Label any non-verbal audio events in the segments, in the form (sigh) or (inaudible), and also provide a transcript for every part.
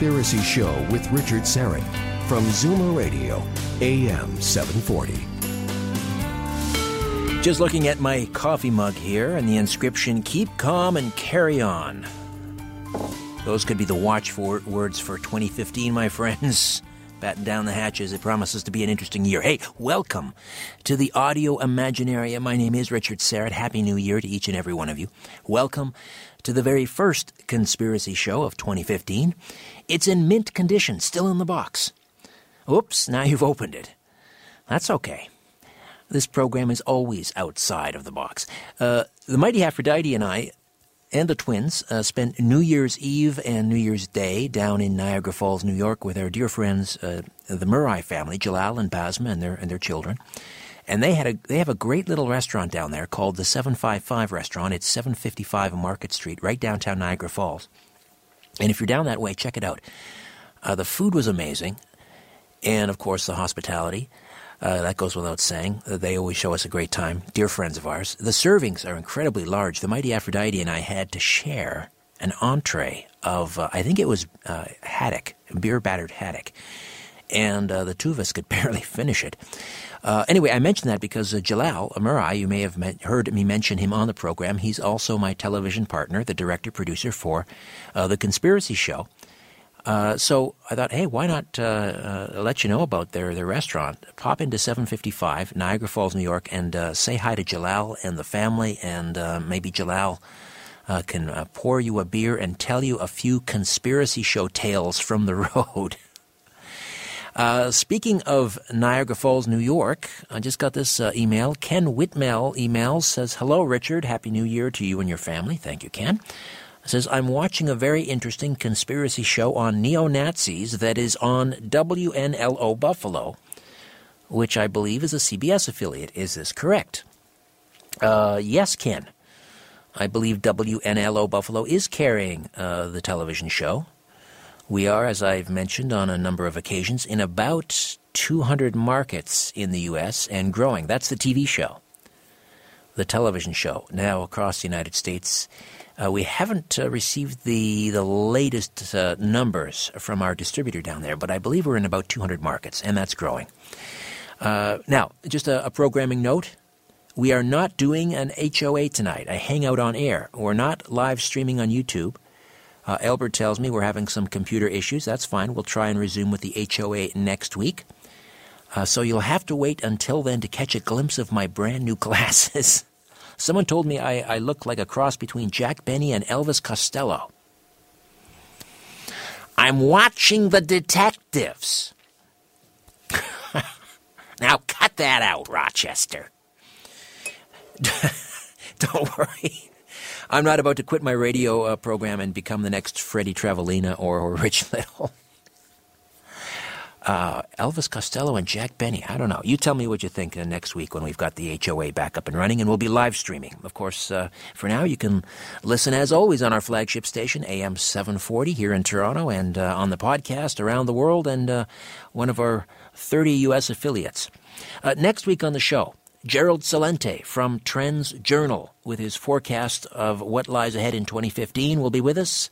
Conspiracy Show with Richard Syrett from Zoomer Radio, AM 740. Just looking at my coffee mug here and the inscription, Keep Calm and Carry On. Those could be the watch for words for 2015, my friends. (laughs) Batten down the hatches. It promises to be an interesting year. Hey, welcome to the Audio Imaginaria. My name is Richard Syrett. Happy New Year to each and every one of you. Welcome to the very first conspiracy show of 2015. It's in mint condition, still in the box. Oops, now you've opened it. That's okay. This program is always outside of the box. Uh, the mighty Aphrodite and I and the twins uh, spent New Year's Eve and New Year's Day down in Niagara Falls, New York, with our dear friends, uh, the Murray family, Jalal and Basma, and their and their children. And they had a they have a great little restaurant down there called the Seven Five Five Restaurant. It's seven fifty five Market Street, right downtown Niagara Falls. And if you're down that way, check it out. Uh, the food was amazing, and of course the hospitality. Uh, that goes without saying. Uh, they always show us a great time. Dear friends of ours. The servings are incredibly large. The mighty Aphrodite and I had to share an entree of, uh, I think it was uh, haddock, beer battered haddock. And uh, the two of us could (laughs) barely finish it. Uh, anyway, I mentioned that because uh, Jalal Amurai, you may have met, heard me mention him on the program. He's also my television partner, the director producer for uh, The Conspiracy Show. Uh, so I thought, hey, why not uh, uh, let you know about their, their restaurant? Pop into 755 Niagara Falls, New York, and say hi to Jalal and the family, and maybe Jalal can pour you a beer and tell you a few conspiracy show tales from the (laughs) road. Speaking of Niagara Falls, New York, I just got this email. Ken Whitmell emails says, "Hello, Richard. Happy New Year to you and your family. Thank you, Ken." says, I'm watching a very interesting conspiracy show on neo Nazis that is on WNLO Buffalo, which I believe is a CBS affiliate. Is this correct? Uh, yes, Ken. I believe WNLO Buffalo is carrying uh, the television show. We are, as I've mentioned on a number of occasions, in about 200 markets in the U.S. and growing. That's the TV show, the television show. Now across the United States, uh, we haven't uh, received the the latest uh, numbers from our distributor down there, but I believe we're in about 200 markets, and that's growing. Uh, now, just a, a, programming note: we are not doing an HOA tonight, a hangout on air. We're not live streaming on YouTube. Uh, Albert tells me we're having some computer issues. That's fine. We'll try and resume with the HOA next week. Uh, so you'll have to wait until then to catch a glimpse of my brand new (laughs) glasses. Someone told me I, I look like a cross between Jack Benny and Elvis Costello. I'm watching the detectives. (laughs) now cut that out, Rochester. (laughs) Don't worry. I'm not about to quit my radio uh, program and become the next Freddie Travalena or, or (laughs) Rich Little uh, Elvis Costello and Jack Benny. I don't know. You tell me what you think uh, next week when we've got the HOA back up and running, and we'll be live streaming. Of course, uh, for now, you can listen as always on our flagship station, AM 740 here in Toronto, and uh, on the podcast around the world, and uh, one of our 30 U.S. affiliates. Uh, next week on the show, Gerald Celente from Trends Journal with his forecast of what lies ahead in 2015 will be with us.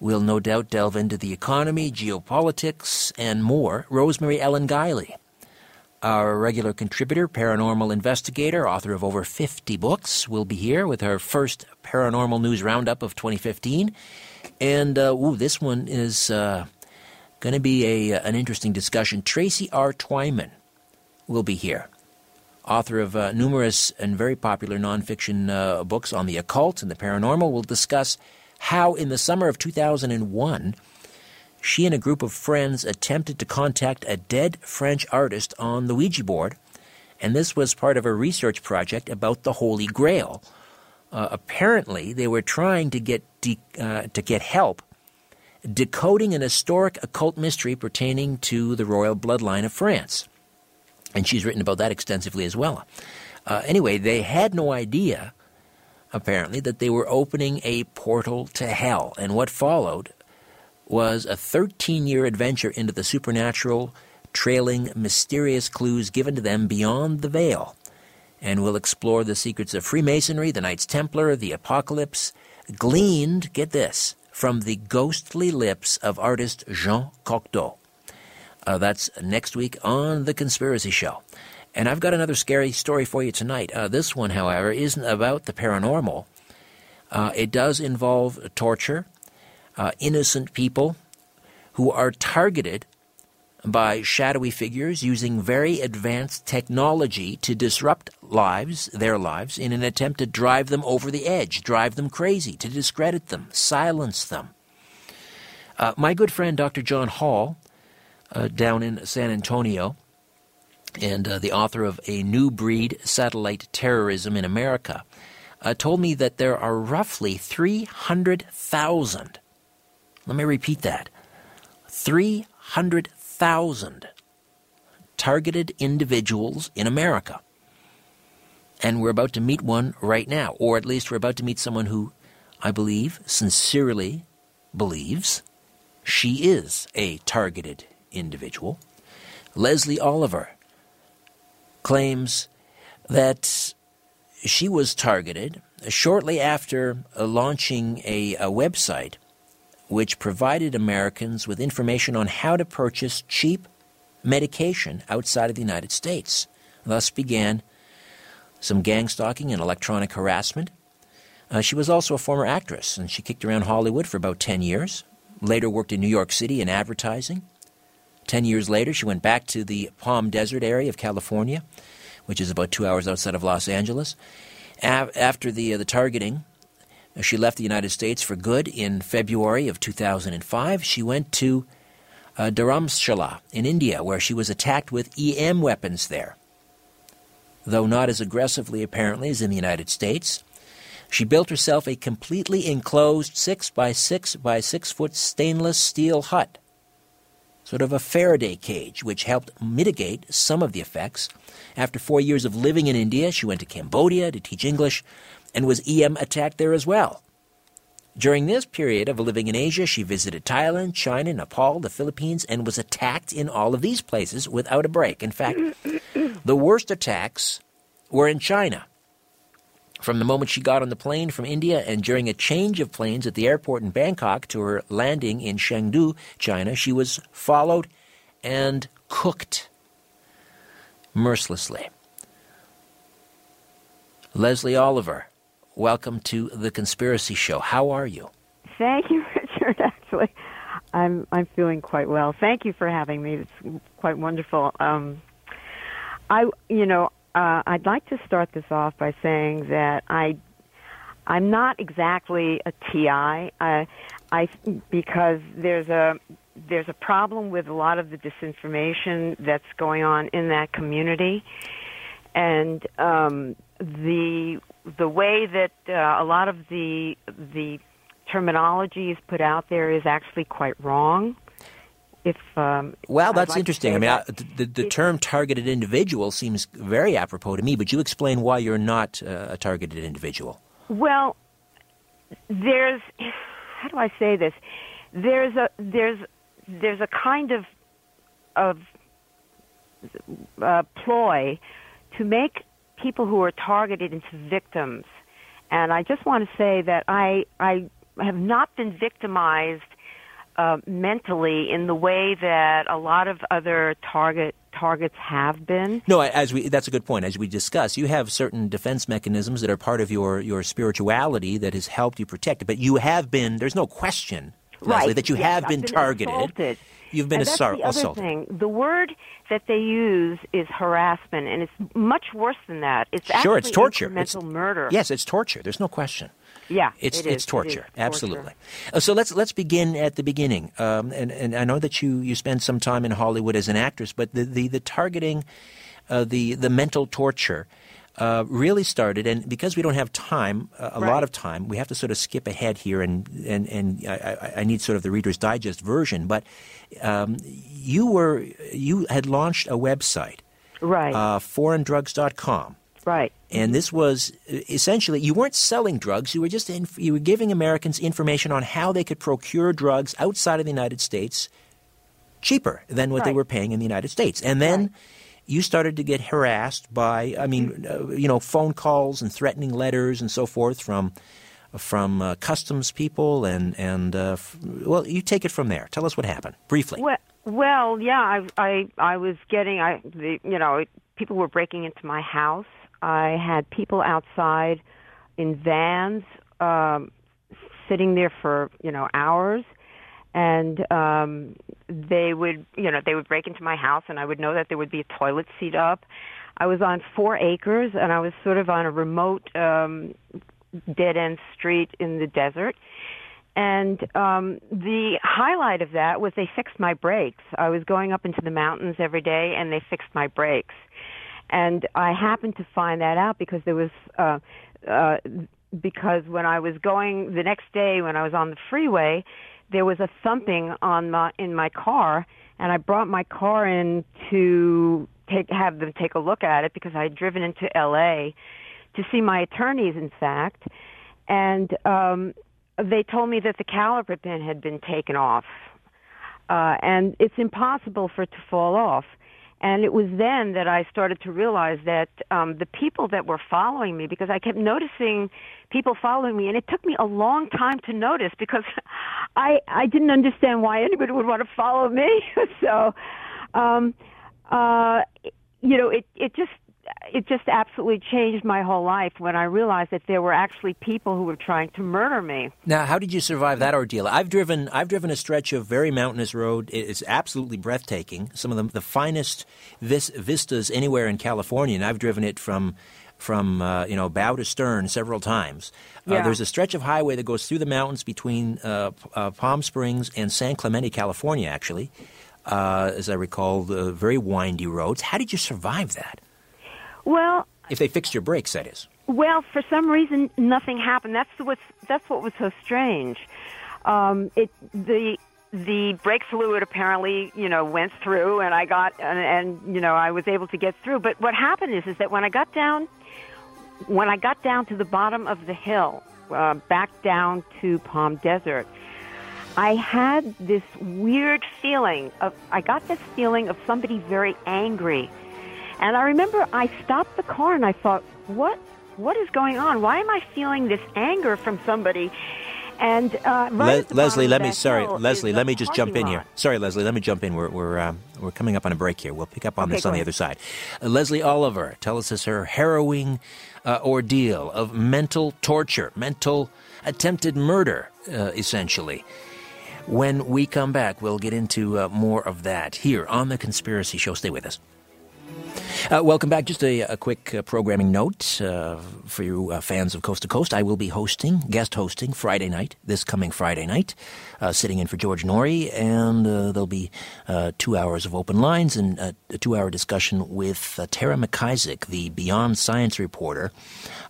We'll no doubt delve into the economy, geopolitics, and more. Rosemary Ellen Guiley, our regular contributor, paranormal investigator, author of over 50 books, will be here with her first paranormal news roundup of 2015. And uh, ooh, this one is uh, going to be a, an interesting discussion. Tracy R. Twyman will be here, author of uh, numerous and very popular nonfiction uh, books on the occult and the paranormal. We'll discuss how, in the summer of 2001, she and a group of friends attempted to contact a dead French artist on the Ouija board, and this was part of a research project about the Holy Grail. Uh, apparently, they were trying to get de- uh, to get help decoding an historic occult mystery pertaining to the royal bloodline of France, and she's written about that extensively as well. Uh, anyway, they had no idea apparently, that they were opening a portal to hell. And what followed was a 13 year adventure into the supernatural, trailing mysterious clues given to them beyond the veil. And we'll explore the secrets of Freemasonry, the Knights Templar, the Apocalypse, gleaned, get this, from the ghostly lips of artist Jean Cocteau. Uh, that's next week on The Conspiracy Show. And I've got another scary story for you tonight. Uh, this one, however, isn't about the paranormal. Uh, it does involve torture, uh, innocent people who are targeted by shadowy figures using very advanced technology to disrupt lives, their lives, in an attempt to drive them over the edge, drive them crazy, to discredit them, silence them. Uh, my good friend Dr. John Hall, uh, down in San Antonio, and uh, the author of A New Breed Satellite Terrorism in America, uh, told me that there are roughly 300,000. Let me repeat that 300,000 targeted individuals in America. And we're about to meet one right now, or at least we're about to meet someone who I believe, sincerely believes she is a targeted individual. Leslie Oliver claims that she was targeted shortly after launching a, a website which provided Americans with information on how to purchase cheap medication outside of the United States. Thus began some gang stalking and electronic harassment. Uh, she was also a former actress, and she kicked around Hollywood for about 10 years. Later worked in New York City in advertising. Ten years later, she went back to the Palm Desert area of California, which is about two hours outside of Los Angeles. after the, uh, the targeting, uh, she left the United States for good in February of 2005. She went to uh, Dharamshala in India, where she was attacked with EM weapons there. Though not as aggressively, apparently, as in the United States, she built herself a completely enclosed 6 by 6 by 6 foot stainless steel hut sort of a Faraday cage, which helped mitigate some of the effects. After four years of living in India, she went to Cambodia to teach English and was EM attacked there as well. During this period of living in Asia, she visited Thailand, China, Nepal, the Philippines, and was attacked in all of these places without a break. In fact, the worst attacks were in China. From the moment she got on the plane from India and during a change of planes at the airport in Bangkok to her landing in Chengdu, China, she was followed and cooked mercilessly. Leslie Oliver, welcome to the Conspiracy Show. How are you? Thank you, (laughs) Richard. Actually, I'm I'm feeling quite well. Thank you for having me. It's quite wonderful. Um, I, you know, uh, I'd like to start this off by saying that I I'm not exactly a TI. Uh, I because there's a there's a problem with a lot of the disinformation that's going on in that community, and um, the the way that uh, a lot of the the terminology is put out there is actually quite wrong if um, well, that's like interesting. I mean, I, the, the term targeted individual seems very apropos to me. But you explain why you're not uh, a targeted individual. Well, there's how do I say this? There's a there's there's a kind of of uh, ploy to make people who are targeted into victims. And I just want to say that I I have not been victimized uh, mentally in the way that a lot of other target targets have been. No, as we that's a good point. As we discuss, you have certain defense mechanisms that are part of your your spirituality that has helped you protect it. But you have been. There's no question, right. Leslie, that you yes, have I've been, been targeted. Assaulted. You've been and that's assar- the other assaulted. Thing. The word that they use is harassment, and it's much worse than that. It's Sure, actually it's torture. Mental It's- murder. Yes, it's torture. There's no question. Yeah, It's it is. it's torture, It absolutely. Uh, so let's let's begin at the beginning. Um, and and I know that you you spent some time in Hollywood as an actress, but the the, the targeting, uh, the the mental torture. Uh, really started, and because we don't have time, uh, a Right. lot of time, we have to sort of skip ahead here, and and and I, I- I need sort of the Reader's Digest version. But um, you were you had launched a website, Right. uh, foreigndrugs.com. right. And this was essentially you weren't selling drugs. You were just in, you were giving Americans information on how they could procure drugs outside of the United States cheaper than what they were paying in the United States. And then Right. you started to get harassed by, I mean, uh, you know, phone calls and threatening letters and so forth from from uh, customs people and and uh, f- well, you take it from there. Tell us what happened briefly. Well, well, yeah, I, I, I was getting, I, the, you know, people were breaking into my house. I had people outside in vans, um, sitting there for, you know, hours, and um, they would, you know, they would break into my house, and I would know that there would be a toilet seat up. I was on four acres, and I was sort of on a remote um, dead end street in the desert. And um, the highlight of that was they fixed my brakes. I was going up into the mountains every day, and they fixed my brakes. And I happened to find that out because there was uh, uh, because when I was going the next day when I was on the freeway, there was a thumping on my in my car, and I brought my car in to take have them take a look at it because I had driven into L.A. to see my attorneys, in fact, and um, they told me that the caliper pin had been taken off, uh, and it's impossible for it to fall off. And it was then that I started to realize that um, the people that were following me, because I kept noticing people following me, and it took me a long time to notice because (laughs) I I didn't understand why anybody would want to follow me. (laughs) so, um, uh, you know, it it just it just absolutely changed my whole life when I realized that there were actually people who were trying to murder me. Now, how did you survive that ordeal? I've driven I've driven a stretch of very mountainous road. It's absolutely breathtaking. Some of the, the finest vis- vistas anywhere in California, and I've driven it from from uh, you know bow to stern several times. Uh, Yeah. there's a stretch of highway that goes through the mountains between uh, uh, Palm Springs and San Clemente, California. Actually, uh, as I recall, the very windy roads. How did you survive that? Well, If they fixed your brakes, that is. Well, for some reason, nothing happened. That's what that's what was so strange. Um, it the the brake fluid apparently you know went through, and I got and, and you know I was able to get through. But what happened is is that when I got down when I got down to the bottom of the hill, uh, back down to Palm Desert, I had this weird feeling of I got this feeling of somebody very angry. And I remember I stopped the car and I thought, what what is going on? Why am I feeling this anger from somebody? And uh, right Le- Leslie, let me sorry, Leslie, let me just jump in here. Sorry, Leslie, let me jump in. We're we're um, we're coming up on a break here. We'll pick up on Okay, this on the other side. Uh, Leslie Oliver, tell us her harrowing uh, ordeal of mental torture, mental attempted murder, uh, essentially. When we come back, we'll get into uh, more of that here on the Conspiracy Show. Stay with us. Uh, welcome back. Just a, a quick uh, programming note uh, for you uh, fans of Coast to Coast. I will be hosting, guest hosting, Friday night, this coming Friday night, uh, sitting in for George Noory, and uh, there'll be two hours of open lines and a two hour discussion with Tara MacIsaac, the Beyond Science reporter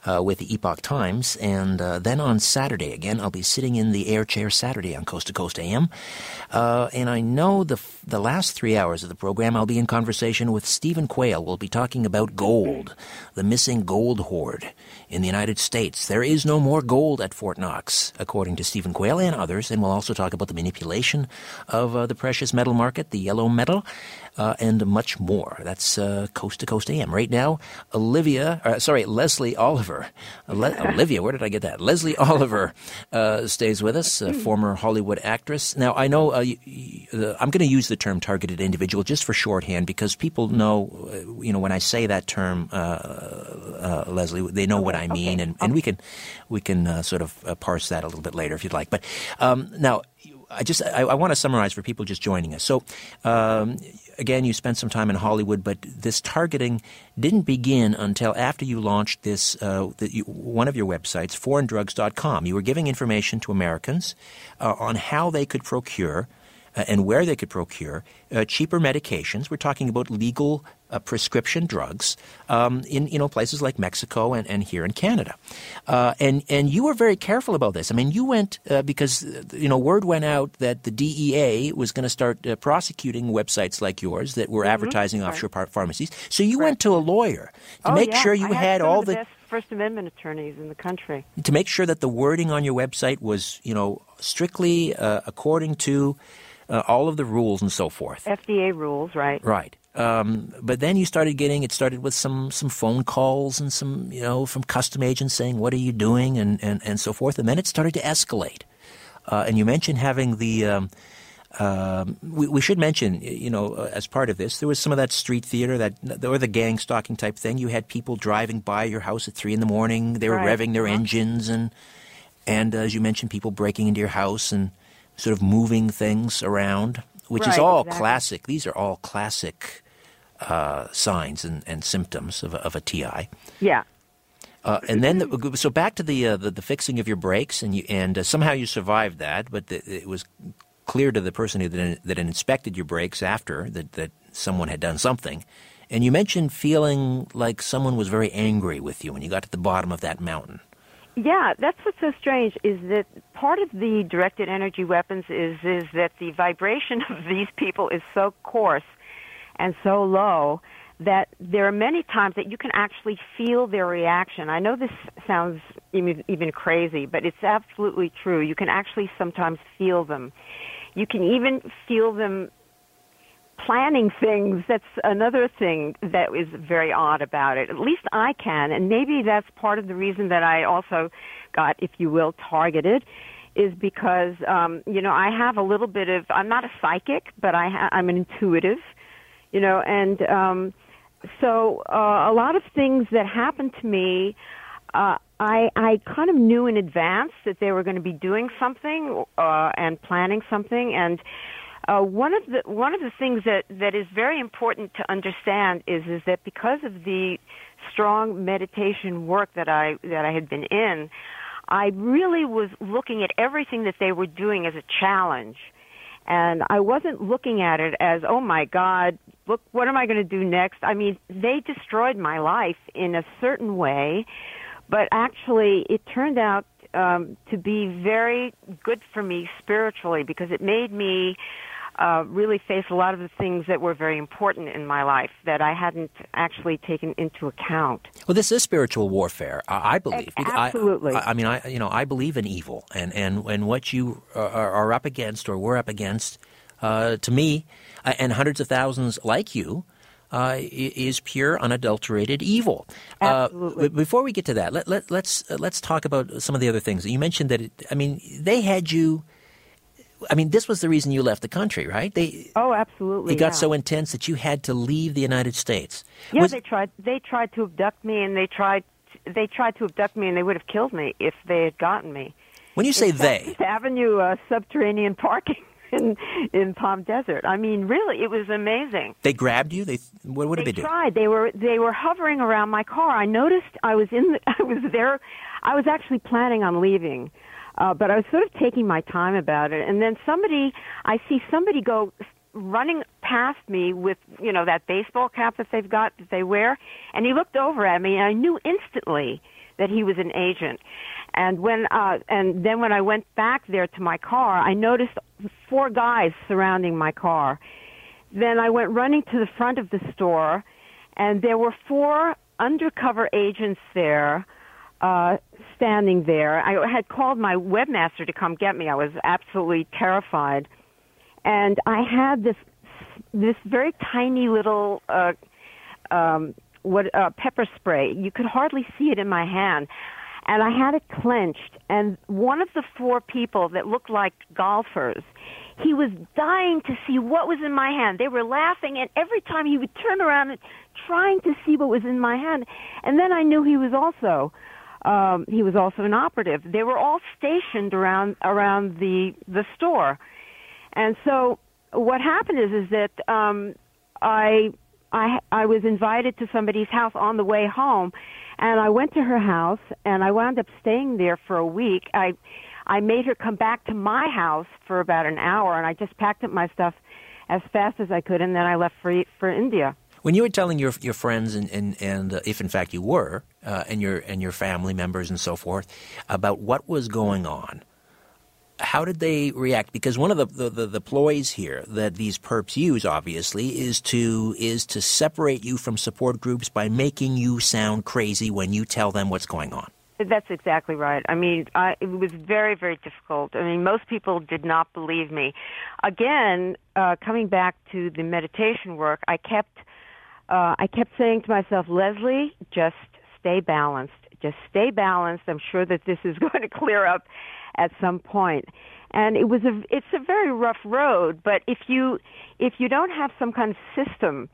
with the Epoch Times. And then on Saturday, again, I'll be sitting in the air chair Saturday on Coast to Coast AM. And I know the, f- the last three hours of the program, I'll be in conversation with Stephen Quayle. We'll be talking about gold, the missing gold hoard in the United States. There is no more gold at Fort Knox, according to Stephen Quayle and others. And we'll also talk about the manipulation of uh, the precious metal market, the yellow metal. Uh, and much more. That's uh, Coast to Coast AM. Right now, Olivia, uh, sorry, Leslie Oliver. Le- (laughs) Olivia, where did I get that? Leslie (laughs) Oliver uh, stays with us, a former Hollywood actress. Now, I know uh, I'm going to use the term targeted individual just for shorthand because people know, uh, you know, when I say that term, Leslie, they know okay, what I mean, okay. and, and we can we can sort of parse that a little bit later if you'd like. But um, now, I just I, I, want to summarize for people just joining us. So, um, again, you spent some time in Hollywood, but this targeting didn't begin until after you launched this uh, the, you, one of your websites, foreigndrugs.com. You were giving information to Americans uh, on how they could procure uh, and where they could procure uh, cheaper medications. We're talking about legal uh, prescription drugs um, in you know places like Mexico and, and here in Canada. Uh, and and you were very careful about this. I mean, you went uh, because you know word went out that the DEA was going to start uh, prosecuting websites like yours that were mm-hmm. advertising right. offshore pharmacies. So you right. went to a lawyer to oh, make yeah. sure you I had, all the, the First Amendment attorneys in the country to make sure that the wording on your website was you know strictly uh, according to uh, all of the rules and so forth. FDA rules, right? Right. Um, but then you started getting it started with some some phone calls and some you know from custom agents saying what are you doing and and, and so forth and then it started to escalate. Uh, and you mentioned having the um, uh, we, we, should mention, you know, uh, as part of this, there was some of that street theater, that or the gang stalking type thing. You had people driving by your house at three in the morning. They were right. revving their uh-huh. engines, and and uh, as you mentioned, people breaking into your house and sort of moving things around, which right, is all exactly. classic. These are all classic uh, signs and, and symptoms of a, of a TI. Yeah. Uh, and then, the, so back to the, uh, the, the fixing of your brakes, and you and uh, somehow you survived that, but the, it was clear to the person who that, that inspected your brakes after that that someone had done something. And you mentioned feeling like someone was very angry with you when you got to the bottom of that mountain. Yeah, that's what's so strange is that part of the directed energy weapons is is that the vibration (laughs) of these people is so coarse and so low that there are many times that you can actually feel their reaction. I know this sounds even, even crazy, but it's absolutely true. You can actually sometimes feel them. You can even feel them planning things. That's another thing that is very odd about it. At least I can, and maybe that's part of the reason that I also got, if you will, targeted is because um, you know I have a little bit of I'm not a psychic, but I ha- I'm an intuitive, you know, and um, so uh, a lot of things that happened to me, uh, I I kind of knew in advance that they were going to be doing something uh, and planning something, and uh, one of the one of the things that that is very important to understand is is that because of the strong meditation work that I that I had been in, I really was looking at everything that they were doing as a challenge. And I wasn't looking at it as, oh my God, look, what am I going to do next? I mean, they destroyed my life in a certain way, but actually it turned out um, to be very good for me spiritually because it made me uh, really face a lot of the things that were very important in my life that I hadn't actually taken into account. Well, this is spiritual warfare, I, I believe. Absolutely. I, I, mean, I you know I believe in evil, and and and what you are, are up against or were up against, uh, to me, uh, and hundreds of thousands like you. Uh, is pure, unadulterated evil. Uh, Absolutely. before we get to that, let, let, let's let's talk about some of the other things. You mentioned that. It, I mean, they had you I mean, this was the reason you left the country, right? They oh, absolutely. It got yeah. so intense that you had to leave the United States. Yeah, was, they tried. They tried to abduct me, and they tried. They tried to abduct me, and they would have killed me if they had gotten me. When you say in they, (laughs) Avenue uh, subterranean parking (laughs) in in Palm Desert. I mean, really, it was amazing. They grabbed you. They what, what did they, they do? Tried. They were they were hovering around my car. I noticed I was in. The, (laughs) I was there. I was actually planning on leaving. Uh, but I was sort of taking my time about it. And then somebody, I see somebody go running past me with, you know, that baseball cap that they've got that they wear. And he looked over at me and I knew instantly that he was an agent. And when, uh, and then when I went back there to my car, I noticed four guys surrounding my car. Then I went running to the front of the store and there were four undercover agents there uh, standing there. I had called my webmaster to come get me. I was absolutely terrified. And I had this this very tiny little uh, um, what uh, pepper spray. You could hardly see it in my hand, and I had it clenched. And one of the four people that looked like golfers, he was dying to see what was in my hand. They were laughing, and every time he would turn around and trying to see what was in my hand. And then I knew he was also um, he was also an operative. They were all stationed around around the the store, and so what happened is is that um, I I I was invited to somebody's house on the way home, and I went to her house and I wound up staying there for a week. I I made her come back to my house for about an hour, and I just packed up my stuff as fast as I could, and then I left for for India. When you were telling your your friends and and, and uh, if in fact you were uh, and your and your family members and so forth about what was going on, how did they react? Because one of the, the, the, the, ploys here that these perps use, obviously, is to is to separate you from support groups by making you sound crazy when you tell them what's going on. That's exactly right. I mean, I, it was very, very difficult. I mean, most people did not believe me. Again, uh, coming back to the meditation work, I kept uh, I kept saying to myself, Leslie, just stay balanced. Just stay balanced. I'm sure that this is (laughs) going to clear up at some point. And it was a, it's a very rough road, but if you, if you don't have some kind of system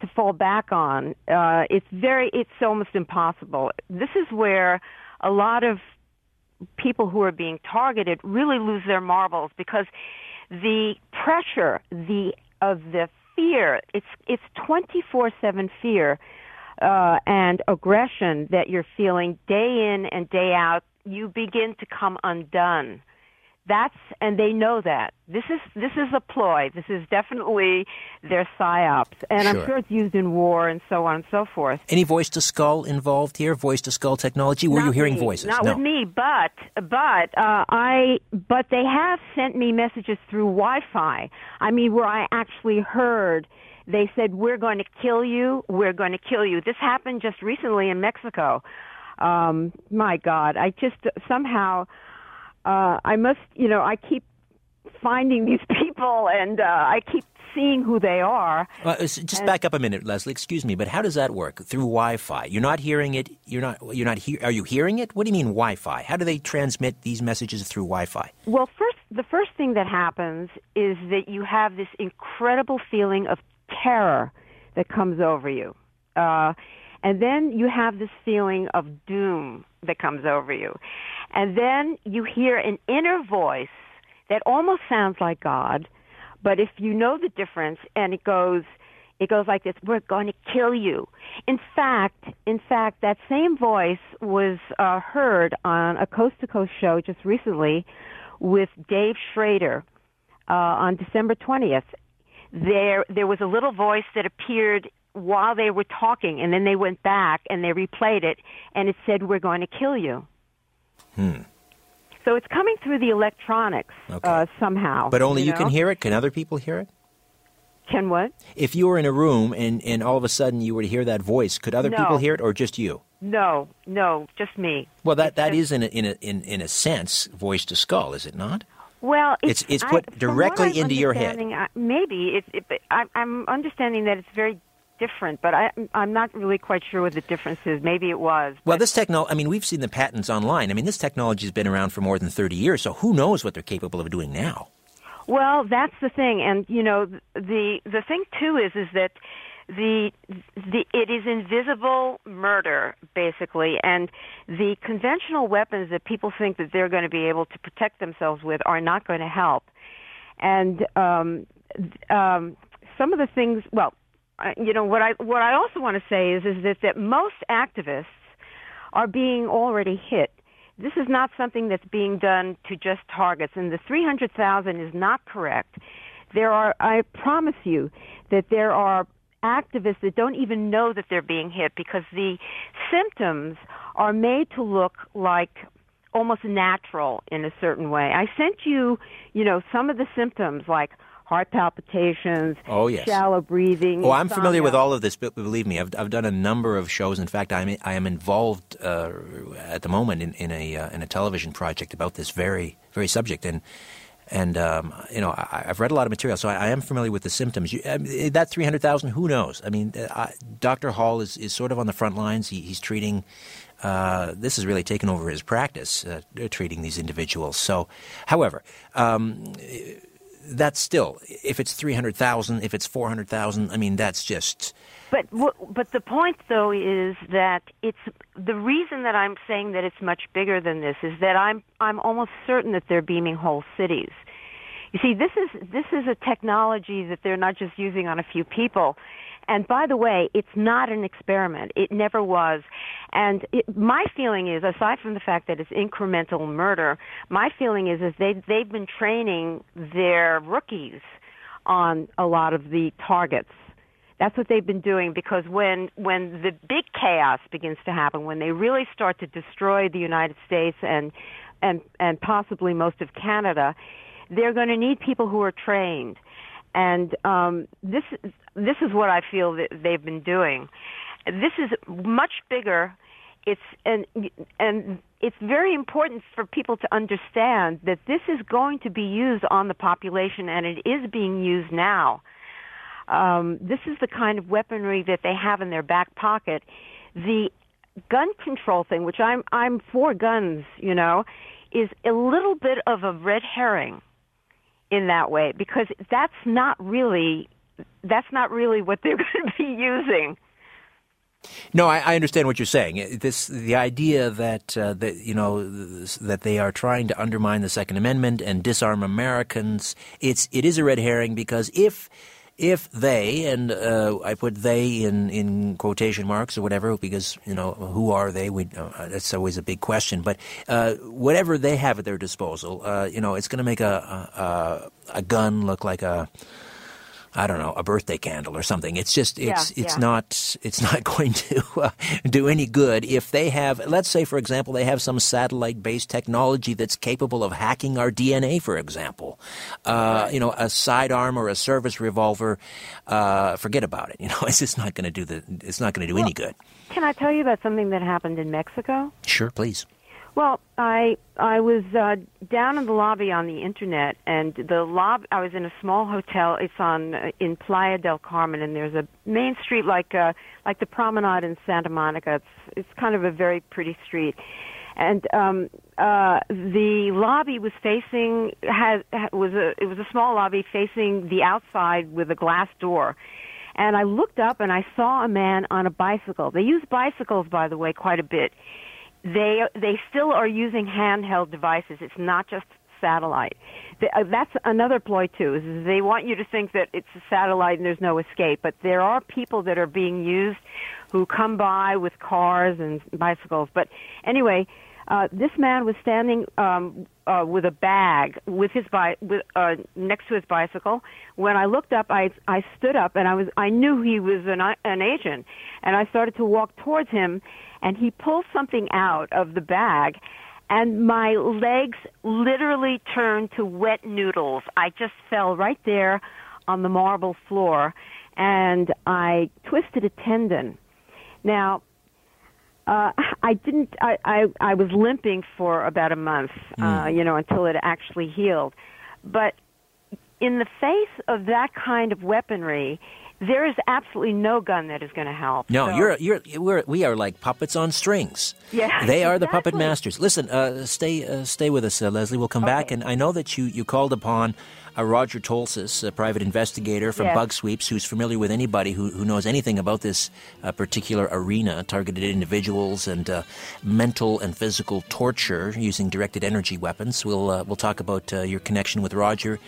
to fall back on, uh, it's very, it's almost impossible. This is where a lot of people who are being targeted really lose their marbles because the pressure, the, of the fear, it's, it's 24-7 fear, uh, and aggression that you're feeling day in and day out you begin to come undone. That's and they know that. This is this is a ploy. This is definitely their psyops, and sure. I'm sure it's used in war and so on and so forth. Any voice to skull involved here? Voice to skull technology? Were Not you hearing me. voices? Not no. with me, but but uh, I but they have sent me messages through Wi-Fi. I mean, where I actually heard they said, "We're going to kill you. We're going to kill you." This happened just recently in Mexico um, my God, I just somehow, uh, I must, you know, I keep finding these (laughs) people and uh, I keep seeing who they are. Uh, just and, back up a minute, Leslie. Excuse me, but how does that work through Wi-Fi? You're not hearing it. You're not. You're not. He- are you hearing it? What do you mean Wi-Fi? How do they transmit these messages through Wi-Fi? Well, first, the first thing that happens is that you have this incredible feeling of terror that comes over you. Uh, and then you have this feeling of doom that comes over you. And then you hear an inner voice that almost sounds like God, but if you know the difference and it goes, it goes like this, we're going to kill you. In fact, in fact, that same voice was uh, heard on a coast to coast show just recently with Dave Schrader uh, on December 20th. There, there was a little voice that appeared while they were talking, and then they went back and they replayed it, and it said, "We're going to kill you." Hmm. So it's coming through the electronics okay. uh, somehow. But only you, you know? can hear it. Can other people hear it? Can what? If you were in a room and, and all of a sudden you were to hear that voice, could other no. people hear it, or just you? No, no, just me. Well, that, that is in a, in a in in a sense voice to skull, is it not? Well, it's it's, it's put I, directly into your head. I, maybe it's. It, I, I'm understanding that it's very different, but I, I'm not really quite sure what the difference is. Maybe it was. Well, this technology, I mean, we've seen the patents online. I mean, this technology has been around for more than 30 years, so who knows what they're capable of doing now? Well, that's the thing. And, you know, the, the thing, too, is, is that the, the, it is invisible murder, basically, and the conventional weapons that people think that they're going to be able to protect themselves with are not going to help. And, um, um, some of the things, well, you know what I what I also want to say is is that that most activists are being already hit. This is not something that's being done to just targets, and the 300,000 is not correct. There are, I promise you, that there are activists that don't even know that they're being hit because the symptoms are made to look like almost natural in a certain way. I sent you, you know, some of the symptoms like heart palpitations, oh, yes. shallow breathing. Oh, I'm familiar with all of this, but believe me, I've, I've done a number of shows. In fact, I'm, I am involved uh, at the moment in, in, a, uh, in a television project about this very, very subject. And and um, you know I, have read a lot of material, so I, I am familiar with the symptoms. You, I mean, that three hundred thousand, who knows? I mean, uh, Dr. Hall is, is sort of on the front lines. He, he's treating. Uh, this has really taken over his practice, uh, treating these individuals. So, however, um, that's still if it's three hundred thousand, if it's four hundred thousand. I mean, that's just. But but the point though is that it's the reason that I'm saying that it's much bigger than this is that I'm I'm almost certain that they're beaming whole cities. You see, this is this is a technology that they're not just using on a few people. And by the way, it's not an experiment. It never was. And it, my feeling is, aside from the fact that it's incremental murder, my feeling is, is they, they've been training their rookies on a lot of the targets. That's what they've been doing because when, when the big chaos begins to happen, when they really start to destroy the United States and, and, and possibly most of Canada, they're going to need people who are trained. And um, this this is what I feel that they've been doing. This is much bigger. It's and and it's very important for people to understand that this is going to be used on the population, and it is being used now. Um, this is the kind of weaponry that they have in their back pocket. The gun control thing, which I'm I'm for guns, you know, is a little bit of a red herring in that way because that's not really that's not really what they're (laughs) going to be using. No, I, I, understand what you're saying. This the idea that uh, that you know that they are trying to undermine the Second Amendment and disarm Americans. It's it is a red herring because if if they and uh, I put they in, in quotation marks or whatever because you know who are they? We uh, that's always a big question. But uh, whatever they have at their disposal, uh, you know, it's going to make a, a, a gun look like a I don't know, a birthday candle or something. It's just it's yeah, it's yeah. not it's (laughs) not going to uh, do any good if they have let's say for example they have some satellite based technology that's capable of hacking our DNA for example. Uh, right. you know, a sidearm or a service revolver uh, forget about it. (laughs) You know, it's just not going to do the it's not going to do well, any good. Can I tell you about something that happened in Mexico? Sure, please. Well, I I was uh, down in the lobby on the internet, and the lob I was in a small hotel. It's on uh, in Playa del Carmen, and there's a main street like uh, like the Promenade in Santa Monica. It's it's kind of a very pretty street, and um, uh, the lobby was facing had was a it was a small lobby facing the outside with a glass door. And I looked up and I saw a man on a bicycle. They use bicycles, by the way, quite a bit they they still are using handheld devices. It's not just satellite. Uh, that's another ploy too. Is they want you to think that it's a satellite and there's no escape. But there are people that are being used who come by with cars and bicycles. But anyway, uh, this man was standing um, uh, with a bag with his bi- with, uh, next to his bicycle. When I looked up, I I stood up and I was I knew he was an an agent, and I started to walk towards him and he pulled something out of the bag and my legs literally turned to wet noodles. I just fell right there on the marble floor and I twisted a tendon. Now, uh, I didn't, I, I, I was limping for about a month, mm. uh, you know, until it actually healed. But in the face of that kind of weaponry, there is absolutely no gun that is going to help. No, so. you're you're we're, we are like puppets on strings. Yeah, (laughs) they are exactly. the puppet masters. Listen, uh, stay uh, stay with us, uh, Leslie. We'll come okay. back, and I know that you you called upon. Uh, Roger Tolces, a private investigator from yes. Bug Sweeps, who's familiar with anybody who, who knows anything about this uh, particular arena, targeted individuals and uh, mental and physical torture using directed energy weapons. We'll uh, we'll talk about uh, your connection with Roger,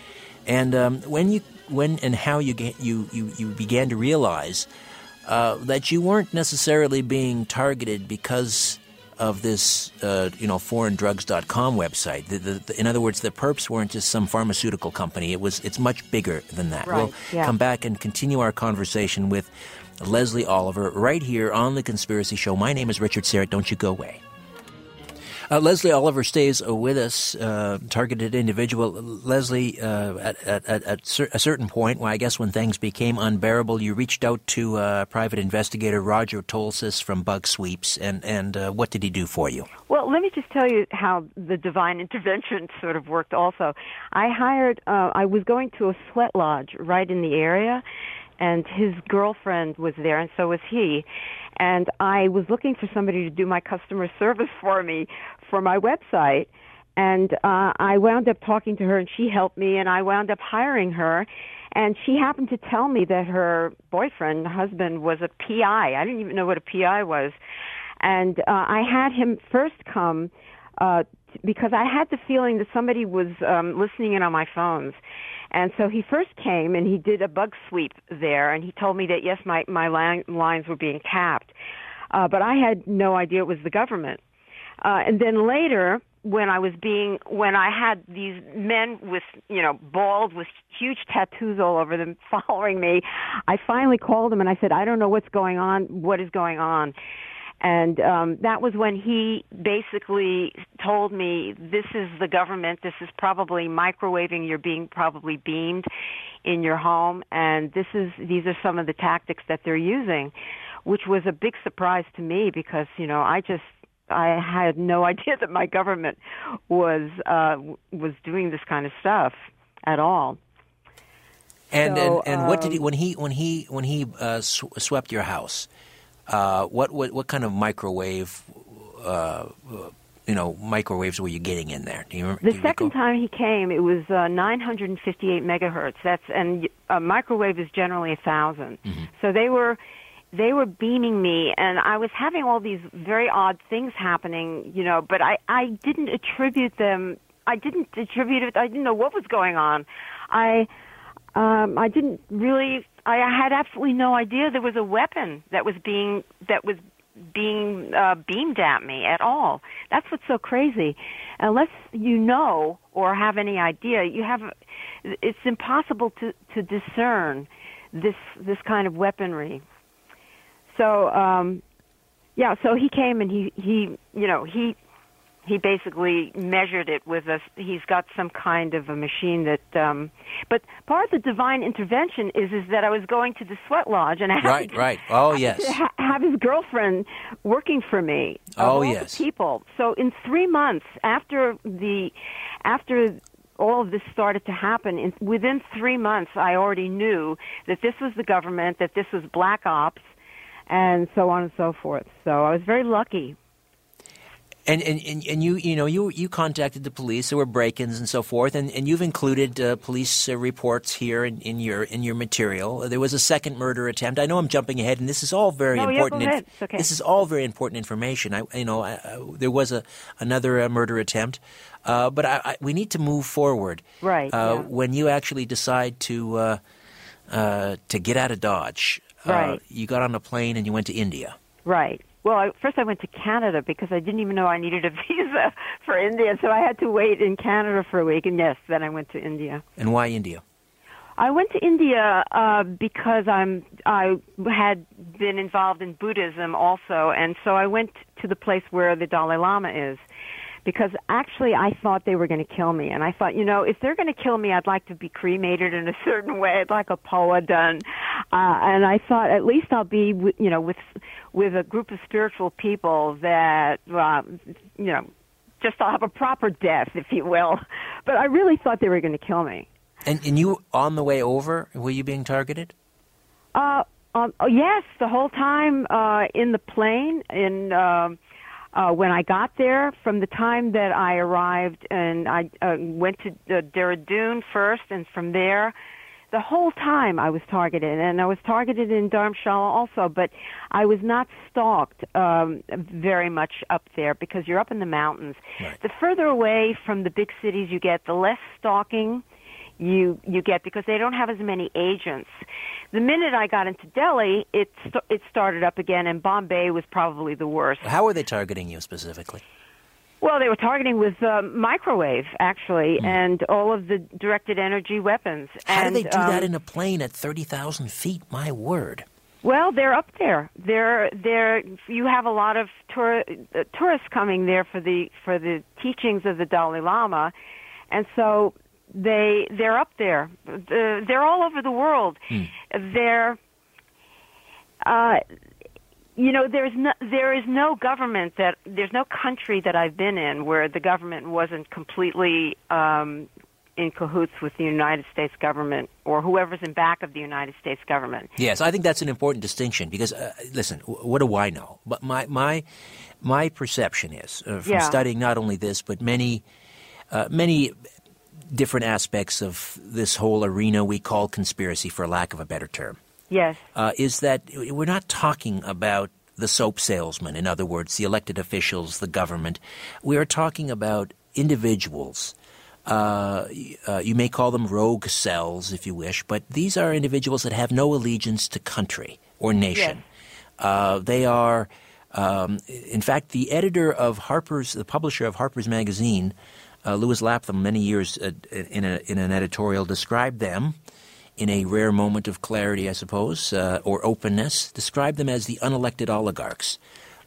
and um, when you when and how you get, you, you, you began to realize uh, that you weren't necessarily being targeted because of this, uh, you know, foreigndrugs.com website. The, the, the, in other words, the perps weren't just some pharmaceutical company. It was it's much bigger than that. Right, we'll yeah. come back and continue our conversation with Leslie Oliver right here on the Conspiracy Show. My name is Richard Syrett. Don't you go away. Uh, Leslie Oliver stays with us, uh, targeted individual. Leslie, uh, at, at, at, a certain point, well, I guess when things became unbearable, you reached out to uh, private investigator Roger Tolces from Bug Sweeps, and, and uh, what did he do for you? Well, let me just tell you how the divine (laughs) intervention sort of worked also. I hired, uh, I was going to a sweat lodge right in the area, and his girlfriend was there, and so was he. And I was looking for somebody to do my customer service for me for my website. And uh, I wound up talking to her, and she helped me, and I wound up hiring her. And she happened to tell me that her boyfriend, husband, was a PI. I didn't even know what a PI was. And uh, I had him first come uh, because I had the feeling that somebody was um, listening in on my phones. And so he first came and he did a bug sweep there, and he told me that yes, my my lines were being tapped, uh, but I had no idea it was the government. Uh, and then later, when I was being, when I had these men with, you know, bald with huge tattoos all over them (laughs) following me, I finally called him and I said, I don't know what's going on. What is going on? And um, that was when he basically told me, "This is the government. This is probably microwaving. You're being probably beamed in your home, and this is these are some of the tactics that they're using," which was a big surprise to me because you know I just I had no (laughs) idea that my government was uh, was doing this kind of stuff at all. And so, and, and um, what did he um, when he when he when he uh, sw- swept your house? Uh, what, what what kind of microwave? Uh, you know, microwaves were you getting in there? Do you remember? The you second recall? time he came, it was uh, 958 megahertz. That's and a microwave is generally a 1000 mm-hmm. So they were they were beaming me and I was having all these very odd things happening, you know, but I I didn't attribute them I didn't attribute it I didn't know what was going on. I um I didn't really I had absolutely no idea there was a weapon that was being that was being uh, beamed at me at all. That's what's so crazy. Unless you know or have any idea, you have it's impossible to to discern this this kind of weaponry. So um yeah, so he came and he he you know, he he basically measured it with a he's got some kind of a machine that um but part of the divine intervention is is that I was going to the sweat lodge and I had right to, right. Oh yes. ha- have his girlfriend working for me oh yes. people. So in 3 months after the after all of this started to happen in, within 3 months I already knew that this was the government that this was black ops and so on and so forth. So I was very lucky and, and, and you you know you you contacted the police. There were break-ins and so forth, and, and you've included uh, police uh, reports here in, in your in your material. There was a second murder attempt. I know I'm jumping ahead, and this is all very no, important. Yeah. It's okay. This is all very important information. I you know I, I, there was a another uh, murder attempt, uh, but I, we need to move forward. Right. Uh, yeah. When you actually decide to uh, to get out of Dodge, right. you got on a plane and you went to India. Right. Well, I, first I went to Canada because I didn't even know I needed a (laughs) visa for India, so I had to wait in Canada for a week, and yes, then I went to India. And why India? I went to India uh, because I'm I had been involved in Buddhism also, and so I went to the place where the Dalai Lama is because actually I thought they were going to kill me, and I thought, you know, if they're going to kill me, I'd like to be cremated in a (laughs) certain way. I'd like a phowa done, uh, and I thought at least I'll be, you know, with with a group of spiritual people that, uh, you know, just I'll have a proper death, if you will. (laughs) But I really thought they were going to kill me. And, and you on the way over, were you being targeted? Uh, um, oh, yes, the whole time uh, in the plane in. Uh, uh, when I got there, from the time that I arrived, and I uh, went to uh, Dehradun first, and from there, the whole time I was targeted, and I was targeted in Dharamshala also, but I was not stalked um, very much up there because you're up in the mountains. Right. The further away from the big cities you get, the less stalking you you get because they don't have as many agents. The minute I got into Delhi, it st- it started up again, and Bombay was probably the worst. How were they targeting you specifically? Well, they were targeting with uh, microwave, actually, mm. and all of the directed energy weapons. How and, do they do um, that in a plane at thirty thousand feet? My word! Well, they're up there. They're they're you have a lot of tour, uh, tourists coming there for the for the teachings of the Dalai Lama, and so they they're up there. The, they're all over the world. Hmm. They're uh, you know there's no there is no government that there's no country that I've been in where the government wasn't completely um, in cahoots with the United States government or whoever's in back of the United States government. Yes, I think that's an important distinction because uh, listen, w- what do I know? But my my my perception is uh, from Yeah. studying not only this but many uh, many different aspects of this whole arena we call conspiracy, for lack of a better term. Yes. uh, is that we're not talking about the soap salesman, in other words, the elected officials, the government. We are talking about individuals. Uh, uh, you may call them rogue cells, if you wish, but these are individuals that have no allegiance to country or nation. Uh, they are, um, in fact, the editor of Harper's, the publisher of Harper's Magazine, uh, Lewis Lapham, many years uh, in, a, in an editorial, described them in a rare moment of clarity, I suppose, uh, or openness, described them as the unelected oligarchs.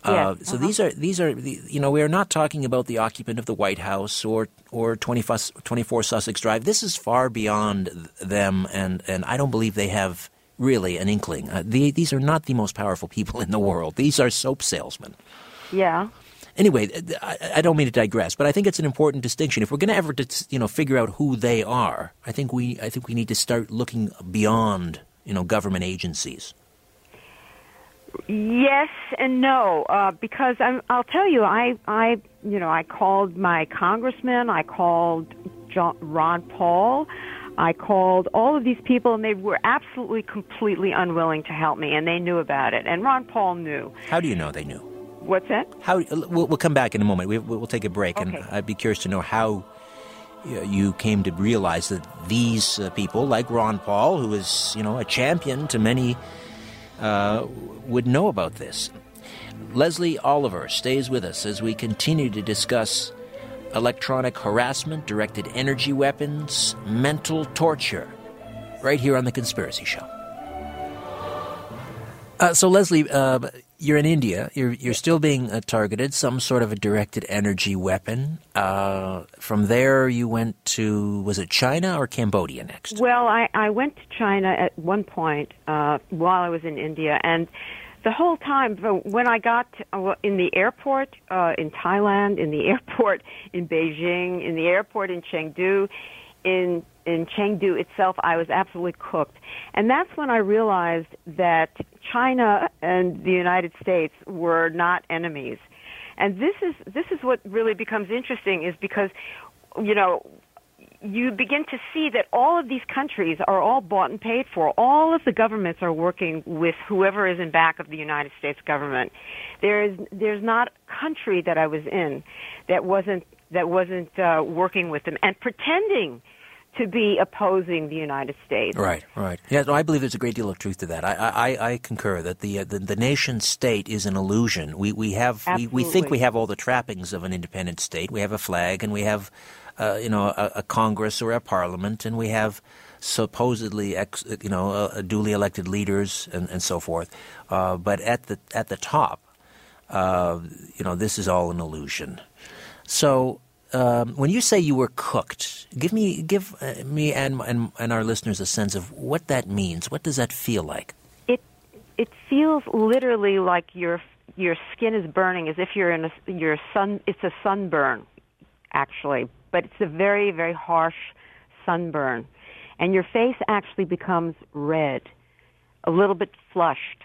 Uh, Yes, so uh-huh. these are these are the- you know we are not talking about the occupant of the White House or or 24, 24 Sussex Drive. This is far beyond them, and and I don't believe they have really an inkling. Uh, the, these are not the most powerful people in the world. These are soap salesmen. Yeah. Anyway, I, I don't mean to digress, but I think it's an important distinction. If we're going to ever, you know, figure out who they are, I think we, I think we need to start looking beyond, you know, government agencies. Yes and no, uh, because I'm, I'll tell you, I, I, you know, I called my congressman, I called John, Ron Paul, I called all of these people, and they were absolutely, completely unwilling to help me, and they knew about it, and Ron Paul knew. How do you know they knew? What's that? How we'll, we'll come back in a moment. We, we'll take a break, and I'd be curious to know how uh, you came to realize that these uh, people, like Ron Paul, who is you know a champion to many, uh, would know about this. Leslie Oliver stays with us as we continue to discuss electronic harassment, directed energy weapons, mental torture, right here on the Conspiracy Show. Uh, so, Leslie, uh, you're in India. You're you're still being uh, targeted. Some sort of a directed energy weapon. Uh, from there, you went to was it China or Cambodia next? Well, I, I went to China at one point uh, while I was in India, and the whole time when I got uh, in the airport uh, in Thailand, in the (laughs) airport in Beijing, in the airport in Chengdu, in in Chengdu itself, I was absolutely cooked, and that's when I realized that China and the United States were not enemies. And this is this is what really becomes interesting is because you know you begin to see that all of these countries are all bought and paid for. All of the governments are working with whoever is in back of the United States government. There is there's not a country that I was in that wasn't that wasn't uh, working with them and pretending to be opposing the United States. Right, right. Yeah, no, I believe there's a great deal of truth to that. I, I, I concur that the, uh, the the nation state is an illusion. We we have we, we think we have all the trappings of an independent state. We have a flag, and we have, uh, you know, a, a Congress or a Parliament, and we have supposedly ex, you know uh, duly elected leaders and, and so forth. Uh, but at the at the top, uh, you know, this is all an illusion. So. Um, when you say you were cooked, give me give uh, me and, and and our listeners a sense of what that means. What does that feel like? It it feels literally like your your skin is burning as if you're in a your sun it's a sunburn actually, but it's a very very harsh sunburn. And your face actually becomes red, a little bit flushed.